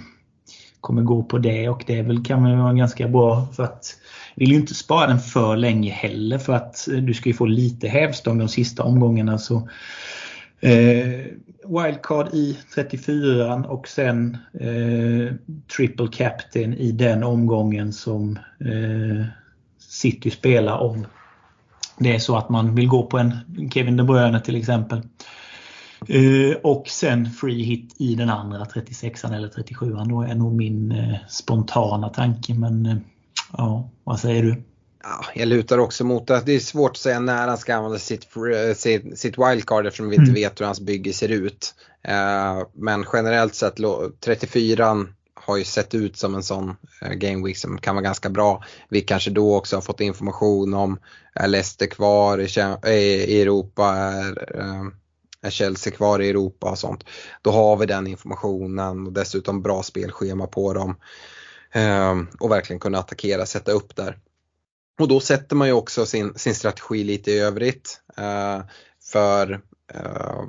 kommer gå på det och det väl, kan väl vara ganska bra för att vill ju inte spara den för länge heller för att eh, du ska ju få lite hävstång de sista omgångarna. Så, eh, wildcard i 34 och sen eh, triple captain i den omgången som eh, City spelar om det är så att man vill gå på en Kevin De Bruyne till exempel. Uh, och sen free hit i den andra 36 eller 37 då är nog min uh, spontana tanke. Men uh, ja, vad säger du? Ja, jag lutar också mot det. Det är svårt att säga när han ska använda sitt, sitt, sitt wildcard eftersom vi inte mm. vet hur hans bygge ser ut. men generellt sett 34 har ju sett ut som en sån eh, game week som kan vara ganska bra. Vi kanske då också har fått information om är Leicester kvar i, eh, Europa, är, eh, är Chelsea kvar i Europa och sånt. Då har vi den informationen och dessutom bra spelschema på dem. Ehm, och verkligen kunna attackera, sätta upp där. Och då sätter man ju också sin, sin strategi lite i övrigt. För Eh,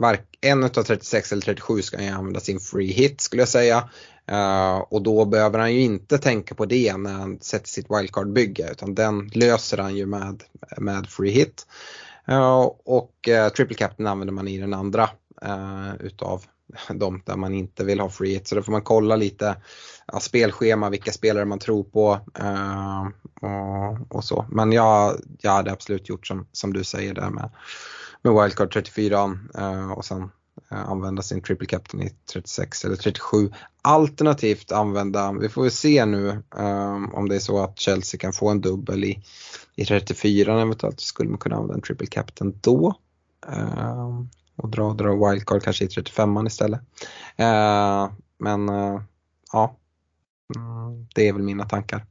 en av 36 eller 37 ska han ju använda sin free hit skulle jag säga. Eh, och då behöver han ju inte tänka på det när han sätter sitt wildcard-bygge utan den löser han ju med, med free hit. Eh, och triple captain använder man i den andra utav de där man inte vill ha free hit. Så då får man kolla lite ja, spelschema, vilka spelare man tror på och, och, så. Men jag, jag hade absolut gjort som, som du säger där med med wildcard 34 eh, och sen eh, använda sin triple captain i 36 eller 37. Alternativt använda, vi får väl se nu um, om det är så att Chelsea kan få en dubbel i, i 34 eventuellt skulle man kunna använda en triple captain då. Um, och dra, dra wildcard kanske i 35 istället. Uh, men uh, ja, Mm, det är väl mina tankar.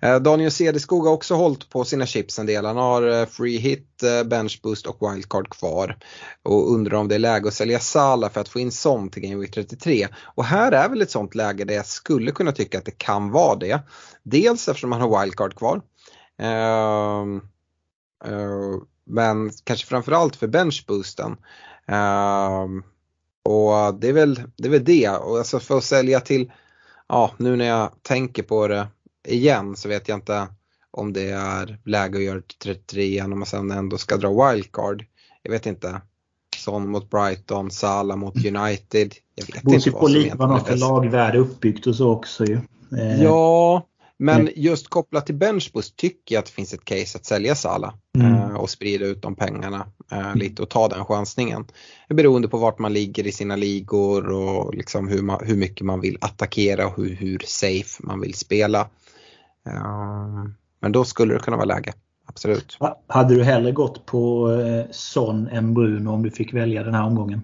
Eh, Daniel Cederskog har också hållit på sina chips en del. Han har eh, free hit, eh, bench boost och wildcard kvar. Och undrar om det är läge att sälja Sala för att få in Son till Game Week 33. Och här är väl ett sånt läge där jag skulle kunna tycka att det kan vara det. Dels eftersom han har wildcard kvar. Uh, uh, men kanske framförallt för benchboosten. Uh, ehm, och det är väl det. Är väl det. Och alltså för att sälja till ja, nu när jag tänker på det igen så vet jag inte om det är läge att göra 33 igen om man sen ändå ska dra wildcard. Jag vet inte. Son mot Brighton, Salah mot United. Jag vet Borde inte vad som egentligen är bäst. för lagvärde uppbyggt och så också ju. Eh. Ja, men just kopplat till benchboost tycker jag att det finns ett case att sälja Sala mm. Eh, och sprida ut de pengarna eh, lite och ta den chansningen. Beroende på vart man ligger i sina ligor och liksom hur, man, hur mycket man vill attackera och hur, hur safe man vill spela. Eh, men då skulle det kunna vara läge, absolut. Hade du hellre gått på Son än Bruno om du fick välja den här omgången?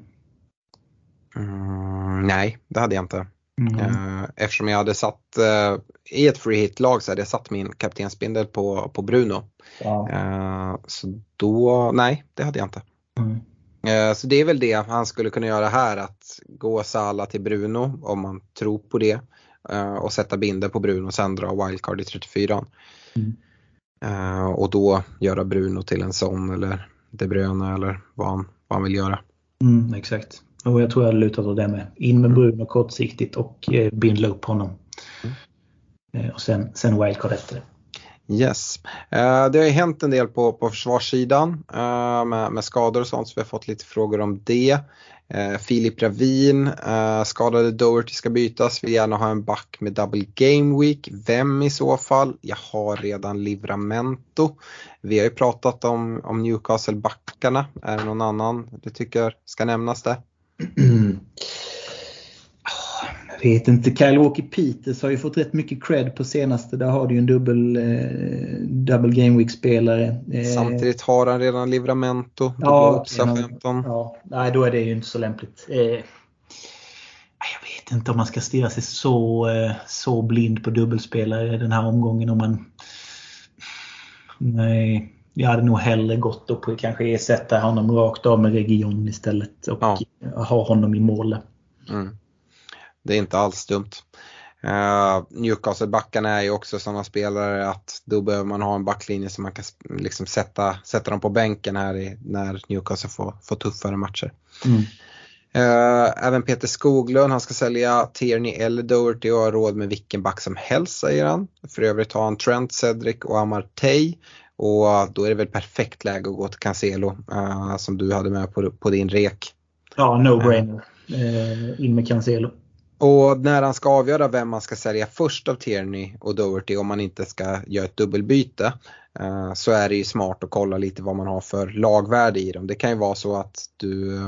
Mm, nej, det hade jag inte. Mm. Eftersom jag hade satt eh, i ett free hit-lag så hade jag satt min kaptensbindel på, på Bruno. Ja. Eh, så då, nej det hade jag inte. Mm. Så det är väl det han skulle kunna göra här att gå Sala till Bruno om man tror på det och sätta binder på Bruno och sen dra wildcard i 34. Mm. Och då göra Bruno till en sån eller De Bruyne eller vad han, vad han vill göra. Mm, exakt. Och jag tror jag lutat åt det med. In med Bruno kortsiktigt och eh, bindla upp honom. Mm. Eh, och sen, sen wildcard efter det. Yes. Eh, det har ju hänt en del på, på försvarssidan eh, med, med, skador och sånt så vi har fått lite frågor om det. Eh, Filip Ravin, skadade Doherty ska bytas, vill gärna ha en back med double game week. Vem i så fall? Jag har redan Livramento. Vi har ju pratat om, om Newcastle-backarna. Är det någon annan du tycker ska nämnas där? Jag vet inte. Kyle Walker Peters har ju fått rätt mycket cred på senaste. Där har du ju en dubbel eh, double game week spelare. Eh, Samtidigt har han redan Livramento. Ja, genom, 15. ja, nej, då är det ju inte så lämpligt. Eh, jag vet inte om man ska stirra sig så, eh, så blind på dubbelspelare den här omgången. Om man... Nej, jag hade nog hellre gått upp och kanske ersätta honom rakt av med region istället och ja. ha honom i mål. Mm. Det är inte alls dumt. Uh, Newcastle-backarna är ju också sådana spelare att då behöver man ha en backlinje som man kan liksom sätta, sätta dem på bänken här i, när Newcastle får, får tuffare matcher. Mm. Uh, även Peter Skoglund, han ska sälja Tierney eller Doherty och ha råd med vilken back som helst säger han. För övrigt har han Trent, Cedric och Amartey. Och då är det väl perfekt läge att gå till Cancelo uh, som du hade med på, på din rek. Ja, no-brainer. Uh, in med Cancelo. Och när han ska avgöra vem man ska sälja först av Tierney och Doherty om man inte ska göra ett dubbelbyte uh, så är det ju smart att kolla lite vad man har för lagvärde i dem. Det kan ju vara så att du,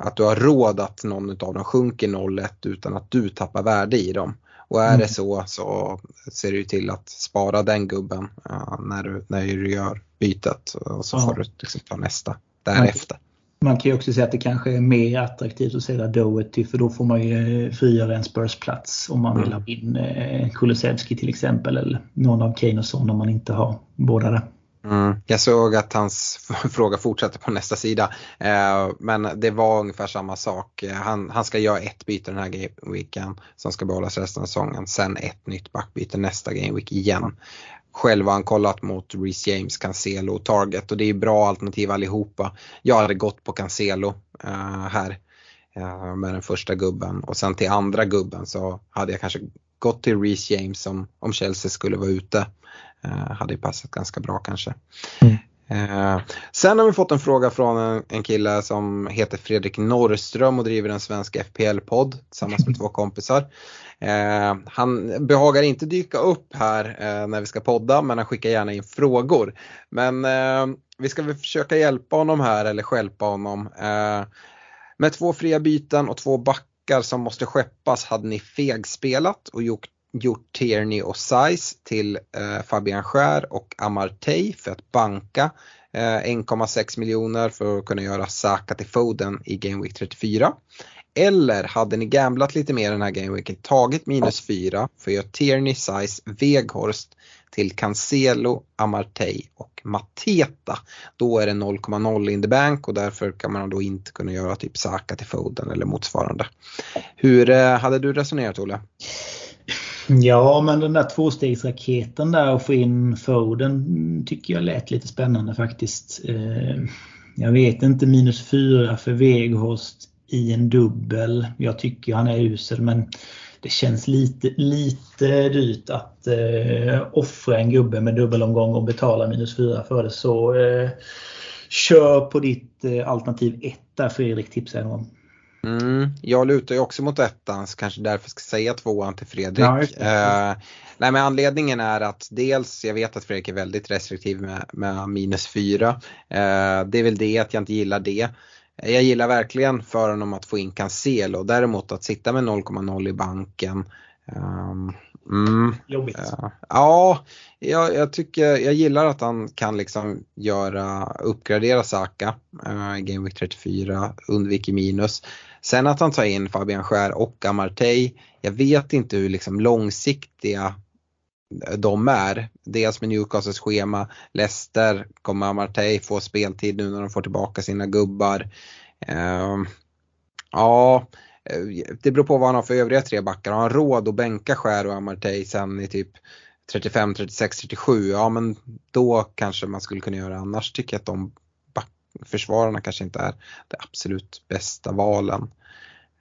att du har råd att någon av dem sjunker 0-1 utan att du tappar värde i dem. Och är mm. det så så ser du till att spara den gubben uh, när, du, när du gör bytet och så ja. får du liksom ta nästa därefter. Man kan ju också säga att det kanske är mer attraktivt att sälja Doherty för då får man ju eh, frigöra en Spurs-plats om man vill mm. ha in eh, Kulusevski till exempel eller någon av Kane och Son om man inte har båda där. Mm. Jag såg att hans fråga fortsätter på nästa sida. Eh, men det var ungefär samma sak. Han, han ska göra ett byte den här gameweeken som ska behållas resten av säsongen. Sen ett nytt backbyte nästa gameweek igen. Själv har han kollat mot Reece James, Cancelo och Target och det är bra alternativ allihopa. Jag hade gått på Cancelo eh, här eh, med den första gubben och sen till andra gubben så hade jag kanske gått till Reece James om, om Chelsea skulle vara ute. Eh, hade passat ganska bra kanske. Mm. Eh, sen har vi fått en fråga från en, en kille som heter Fredrik Norrström och driver en svensk FPL-podd tillsammans med två kompisar. Eh, han behagar inte dyka upp här eh, när vi ska podda men han skickar gärna in frågor. Men eh, vi ska väl försöka hjälpa honom här eller skälpa honom. Eh, med två fria byten och två backar som måste skeppas hade ni fegspelat och gjort gjort Tierney och Size till eh, Fabian Skär och Amartey för att banka eh, 1,6 miljoner för att kunna göra Saka till Foden i Game Week 34. Eller hade ni gamblat lite mer den här gameweeken, tagit minus 4 för att göra Tierney, Size, Veghorst till Cancelo, Amartey och Mateta. Då är det 0,0 in the bank och därför kan man då inte kunna göra typ Saka till Foden eller motsvarande. Hur eh, hade du resonerat Olle? Ja, men den där tvåstegsraketen där och få in Foden tycker jag lät lite spännande faktiskt. Eh, jag vet inte, minus 4 för Veghorst i en dubbel. Jag tycker han är usel men det känns lite, lite dyrt att eh, offra en gubbe med dubbelomgång och betala minus 4 för det. Så eh, kör på ditt eh, alternativ 1 där Fredrik tipsade om. Mm, jag lutar ju också mot ettan så kanske därför ska säga tvåan till Fredrik. Ja, uh, nej men anledningen är att dels, jag vet att Fredrik är väldigt restriktiv med, med minus fyra. Uh, det är väl det att jag inte gillar det. Jag gillar verkligen för honom att få in Cancelo. Däremot att sitta med 0,0 i banken um, Mm. Jobbigt. Ja, ja jag, jag, tycker, jag gillar att han kan liksom göra, uppgradera Saka uh, i Game Week 34, undviker minus. Sen att han tar in Fabian Skär och Amartey, jag vet inte hur liksom långsiktiga de är. Dels med Newcastles schema, Leicester kommer Amartey få speltid nu när de får tillbaka sina gubbar. Uh, ja, Eh, det beror på vad han har för övriga tre backar. Har han råd att bänka Skär och Amartey sen i typ 35, 36, 37, ja men då kanske man skulle kunna göra. Annars tycker jag att de försvararna kanske inte är det absolut bästa valen.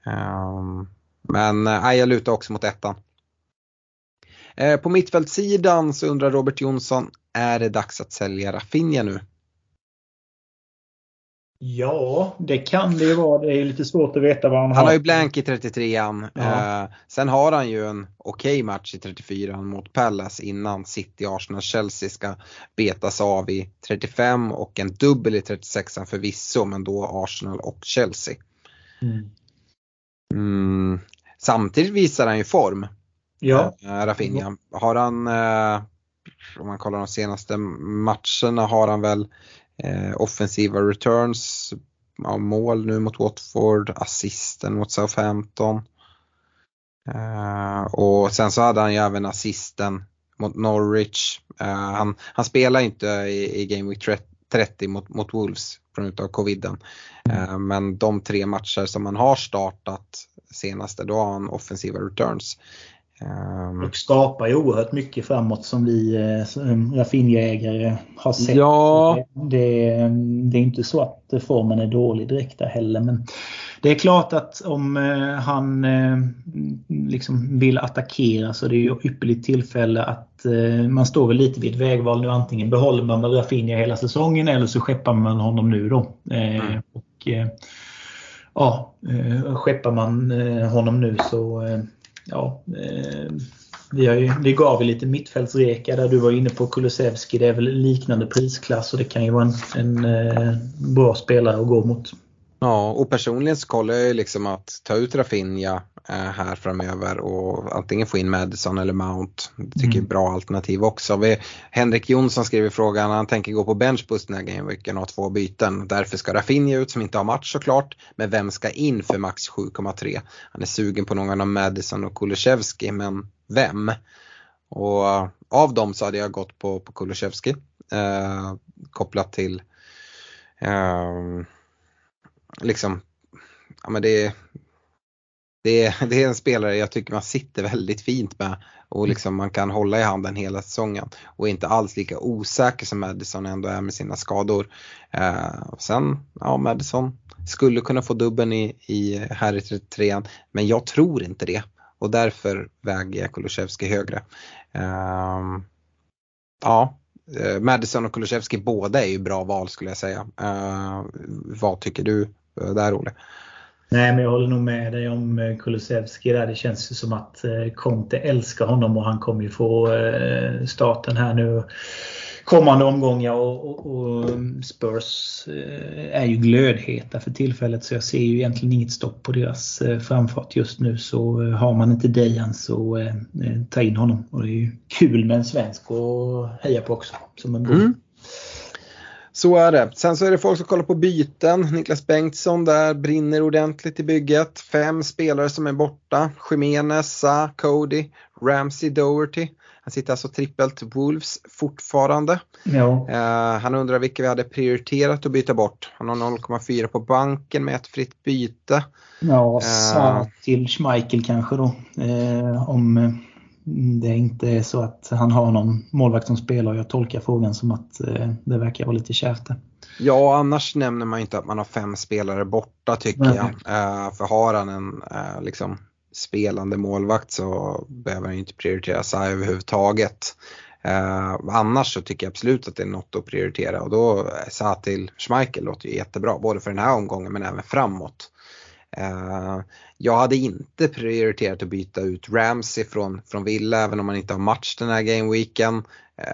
Um, men äh, jag lutar också mot ettan. Eh, på mittfältssidan så undrar Robert Jonsson, är det dags att sälja Rafinha nu? Ja, det kan det ju vara. Det är lite svårt att veta vad han har. Han har ju blank i 33an. Ja. Eh, sen har han ju en okej okay match i 34 mot Palace innan City, Arsenal, Chelsea ska betas av i 35 och en dubbel i 36an förvisso men då Arsenal och Chelsea. Mm. Mm. Samtidigt visar han ju form. Ja. Äh, Rafinha. Har han, eh, om man kollar de senaste matcherna har han väl eh, offensiva returns, ja, mål nu mot Watford, assisten mot Southampton. Eh, och sen så hade han ju även assisten mot Norwich. Eh, han, han spelar inte i, i Game Week 30 mot, mot Wolves på grund av coviden. Eh, men de tre matcher som han har startat senaste, då har han offensiva returns. Ehm. Och skapar ju oerhört mycket framåt som vi eh, Rafinha-ägare har sett. Ja. Det, det, är inte så att formen är dålig direkt där heller. Men det är klart att om eh, han eh, liksom vill attackera så det är ju ypperligt tillfälle att man står väl lite vid ett vägval nu. Antingen behåller man Rafinha hela säsongen eller så skeppar man honom nu då. Mm. Och ja, Skeppar man honom nu så ja, eh, vi, har ju, vi gav ju lite mittfältsreka där du var inne på Kulusevski. Det är väl liknande prisklass och det kan ju vara en, en eh, bra spelare att gå mot. Ja, och personligen så kollar jag ju liksom att ta ut Rafinha här framöver och antingen få in Madison eller Mount. Det tycker mm. jag är bra alternativ också. Vi, Henrik Jonsson skriver frågan, han tänker gå på benchboost den här gameweeken och ha två byten. Därför ska Rafinha ut som inte har match såklart. Men vem ska in för max 7,3? Han är sugen på någon av Madison och Kulusevski, men vem? Och av dem så hade jag gått på, på Kulusevski eh, kopplat till eh, liksom, ja men det, det, det är en spelare jag tycker man sitter väldigt fint med och liksom man kan hålla i handen hela säsongen och inte alls lika osäker som Madison ändå är med sina skador. Eh, sen, ja Madison skulle kunna få dubben i, i här i 33 men jag tror inte det och därför väger jag Kulusevski högre. Eh, ja, Madison och Kulusevski båda är ju bra val skulle jag säga. Eh, vad tycker du Eh, där Olle. Nej, men jag håller nog med dig om eh, Kulusevski där. Det känns ju som att eh, Conte älskar honom och han kommer ju få starten här nu kommande omgångar och, och, och Spurs är ju glödheta för tillfället så jag ser ju egentligen inget stopp på deras framfart just nu. Så har man inte Dejan så ta in honom. Och det är ju kul med en svensk att heja på också. Som en mm. Så är det. Sen så är det folk som kollar på byten. Niklas Bengtsson där brinner ordentligt i bygget. Fem spelare som är borta. Jimenez, Sa, Cody, Ramsey, Doherty. Han sitter alltså trippelt Wolves fortfarande. Ja. Uh, han undrar vilka vi hade prioriterat att byta bort. Han har 0,4 på banken med ett fritt byte. Ja, Sa uh, till Schmeichel kanske då. Uh, om det inte är så att han har någon målvakt som spelar. Jag tolkar frågan som att eh, det verkar vara lite kärvt Ja, annars nämner man inte att man har fem spelare borta tycker Nej. jag. Uh, för har han en uh, liksom, spelande målvakt så behöver han inte prioritera sig överhuvudtaget. Uh, annars så tycker jag absolut att det är något att prioritera och då sa till Schmeichel låter ju jättebra både för den här omgången men även framåt. Uh, jag hade inte prioriterat att byta ut Ramsey från, från Villa även om man inte har match den här gameweeken. Uh,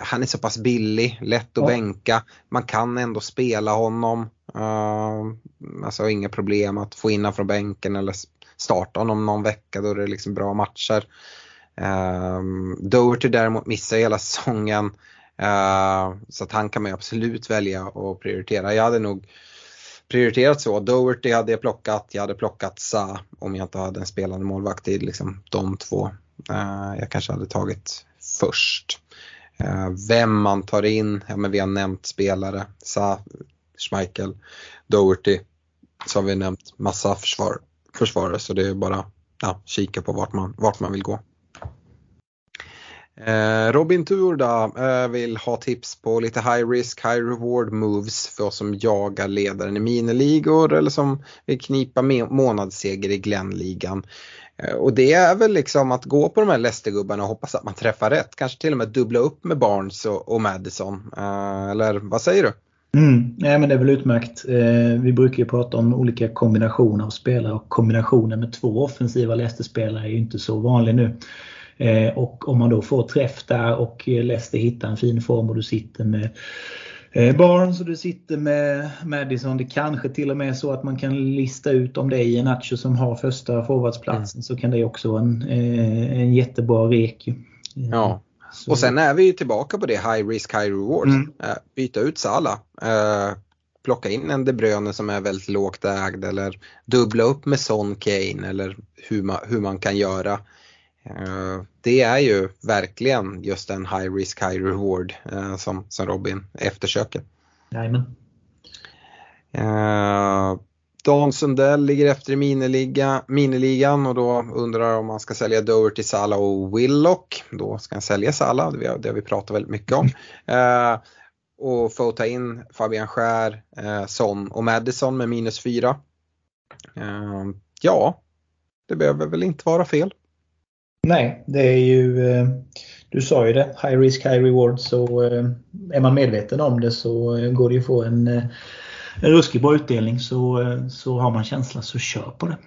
han är så pass billig, lätt att ja. bänka. Man kan ändå spela honom. Uh, alltså inga problem att få in honom från bänken eller starta honom någon vecka då det är liksom bra matcher. Doherty däremot missar hela säsongen. Så att han kan man absolut välja att prioritera. Jag hade nog prioriterat så. Doherty hade jag plockat, jag hade plockat Sa om jag inte hade en spelande målvakt i liksom de två. Eh, jag kanske hade tagit först. Eh, vem man tar in, ja men vi har nämnt spelare. Sa, Schmeichel, Doherty. Så har vi nämnt massa försvar, försvarare så det är bara ja, kika på vart man, vart man vill gå. Eh, Robin Turda eh, vill ha tips på lite high risk, high reward moves för oss som jagar ledaren i miniligor eller som vill knipa månadsseger i Glenligan. Eh, och det är väl liksom att gå på de här Leicester-gubbarna och hoppas att man träffar rätt. Kanske till och med dubbla upp med Barnes och, och Madison. Eller vad säger du? Mm, nej, men det är väl utmärkt. Eh, vi brukar ju prata om olika kombinationer av spelare och kombinationen med två offensiva Leicester-spelare är ju inte så vanlig nu. Eh, och om man då får träff där och Leicester hittar en fin form och du sitter med eh, Barnes och du sitter med Madison. Det kanske till och med är så att man kan lista ut om det är Nacho som har första forwardsplatsen mm. så kan det också vara en, eh, en jättebra rek. Ja. Så. Och sen är vi tillbaka på det high risk high reward. Mm. Byta ut Sala. Plocka in en De Bruyne som är väldigt lågt ägd eller dubbla upp med Son Kane eller hur man, hur man kan göra. Eh, det är ju verkligen just en high risk high reward eh, som, som Robin eftersöker. Jajamän. Uh, Dan Sundell ligger efter i miniliga, miniligan och då undrar om man ska sälja Doherty, Salah och Willock. Då ska han sälja Salah, det har, det har vi pratat väldigt mycket om. Och få ta in Fabian Skär, Son och Madison med minus 4. Uh, ja, det behöver väl inte vara fel. Nej, det är ju, eh, du sa ju det, high risk, high reward. Så eh, är man medveten om det så eh, går det ju att få en, en ruskig bra utdelning. Så, så har man känsla så kör på det.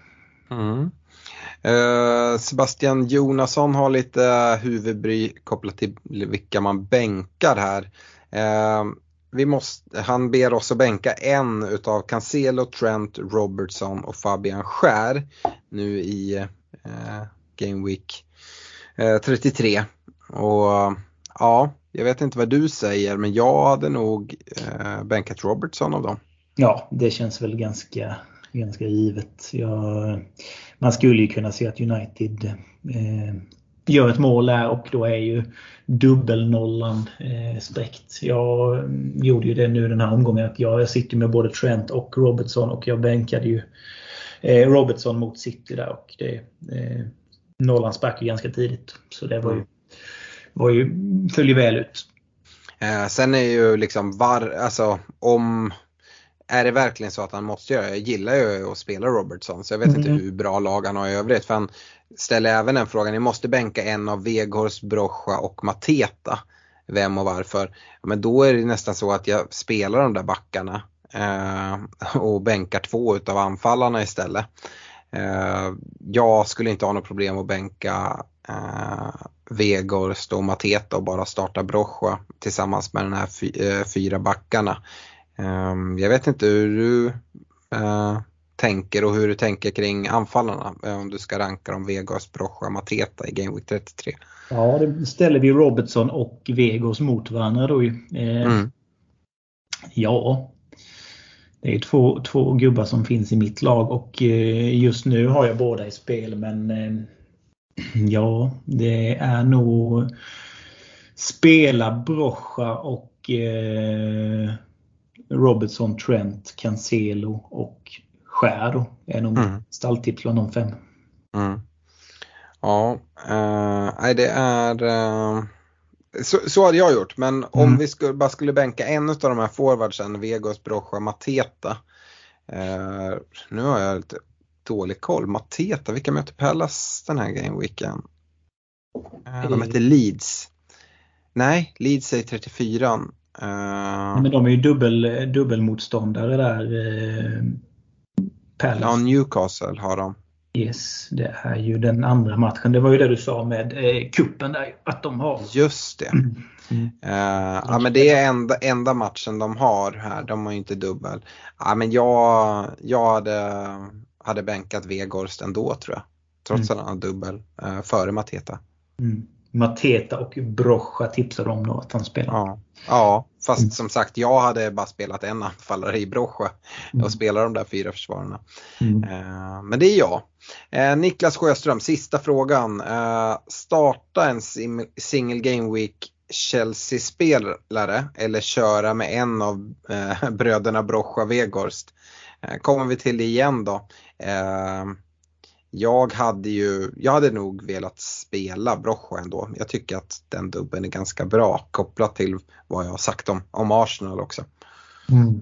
Mm. Sebastian Jonasson har lite huvudbry kopplat till vilka man bänkar här. Vi måste, han ber oss att bänka en utav Cancelo, Trent, Robertson och Fabian Skär nu i eh, Game Week Eh, 33. Och ja, jag vet inte vad du säger men jag hade nog eh, bänkat Robertson av dem. Ja, det känns väl ganska, ganska givet. Jag, man skulle ju kunna se att United eh, gör ett mål där och då är ju dubbelnollan eh, spräckt. Jag mm, gjorde ju det nu den här omgången att jag, jag sitter med både Trent och Robertson och jag bänkade ju eh, Robertson mot City där och det eh, nollan sprack ju ganska tidigt. Så det var ju, mm. var ju, föll ju väl ut. Eh, sen är ju liksom var, alltså om är det verkligen så att han måste göra Jag gillar ju att spela Robertson så jag vet mm. inte hur bra lag han har i övrigt. För han ställer även den frågan, ni måste bänka en av Veghorst, Brocha och Mateta. Vem och varför? Men då är det nästan så att jag spelar de där backarna eh, och bänkar två utav anfallarna istället. Eh, jag skulle inte ha något problem att bänka eh, Vegorst och Mateta och bara starta Brocha tillsammans med den här eh, fyra backarna. Eh, jag vet inte hur du eh, tänker och hur du tänker kring anfallarna om du ska ranka dem Vegors, Brocha, Mateta i Game Week 33. Ja, det ställer vi Robertson och Vegors mot varandra då ju. Eh, mm. Ja, det är två, två gubbar som finns i mitt lag och eh, just nu har jag båda i spel men eh, ja, det är nog spela Brocha och eh, Robertson, Trent, Cancelo och Skär då. är nog mm. stalltips bland de fem. Mm. Ja, uh, det är uh så, så hade jag gjort, men om mm. vi skulle, bara skulle bänka en av de här forwardsen, Vegos, Brocha, Mateta. Eh, nu har jag lite dålig koll. Mateta, vilka möter Pallas den här gameweeken? Eh, de heter Leeds. Nej, Leeds är 34. Eh, men de är ju dubbel, dubbelmotståndare där. Eh, Palace. Ja, Newcastle har de. Yes, det är ju den andra matchen. Det var ju det du sa med eh, kuppen där, att de har. Just det. Mm. Mm. Uh, ja men det är enda, enda matchen de har här, de har ju inte dubbel. Ja men jag, jag hade, hade bänkat Vegorst ändå tror jag. Trots mm. att han har dubbel uh, före Mateta. Mm. Mateta och Brocha tipsade om då att han spelar. Ja, ja fast mm. som sagt jag hade bara spelat en anfallare i Brocha mm. och spelar de där fyra försvararna. Mm. Eh, men det är jag. Eh, Niklas Sjöström, sista frågan. Eh, starta en single game week Chelsea-spelare eller köra med en av bröderna Brocha Vegorst. Kommer vi till det igen då. Jag hade ju, jag hade nog velat spela Brocha ändå. Jag tycker att den dubben är ganska bra kopplat till vad jag har sagt om, om Arsenal också. Mm.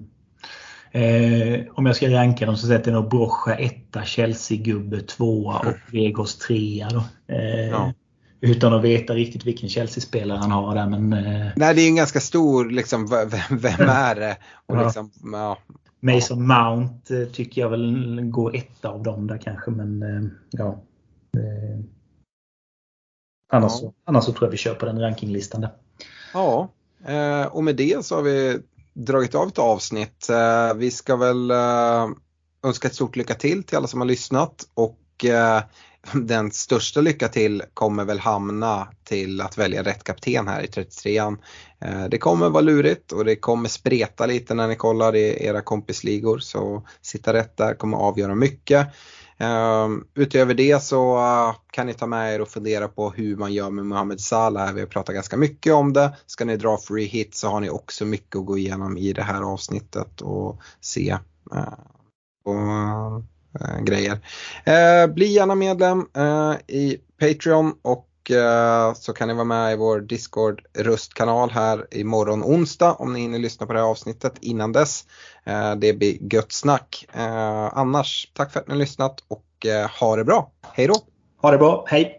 Eh, om jag ska ranka dem så sätter jag nog Brocha etta, Chelsea-gubbe tvåa och Vegos trea. Då. Eh, ja. Utan att veta riktigt vilken Chelsea-spelare han har där. Men, eh... Nej, det är en ganska stor, liksom, vem, vem är det? Och. Liksom, ja. Mason Mount eh, tycker jag väl går etta av dem där kanske, men eh, ja. Eh, annars, ja. annars så tror jag vi kör på den rankinglistan där. Ja, och med det så har vi dragit av ett avsnitt. Vi ska väl önska ett stort lycka till till alla som har lyssnat och den största lycka till kommer väl hamna till att välja rätt kapten här i 33an. Eh, det kommer vara lurigt och det kommer spreta lite när ni kollar i era kompisligor så sitta rätt där kommer avgöra mycket. Ehm, utöver det så eh, kan ni ta med er och fundera på hur man gör med Mohamed Salah. Vi har pratat ganska mycket om det. Ska ni dra free hit så har ni också mycket att gå igenom i det här avsnittet och se. Eh, och eh, grejer. Eh, bli gärna medlem eh, i Patreon och eh, så kan ni vara med i vår Discord röstkanal här imorgon onsdag om ni hinner lyssna på det här avsnittet innan dess. Eh, det blir gött snack. Annars, tack för att ni har lyssnat och ha det bra. Hej då! Ha det bra, hej!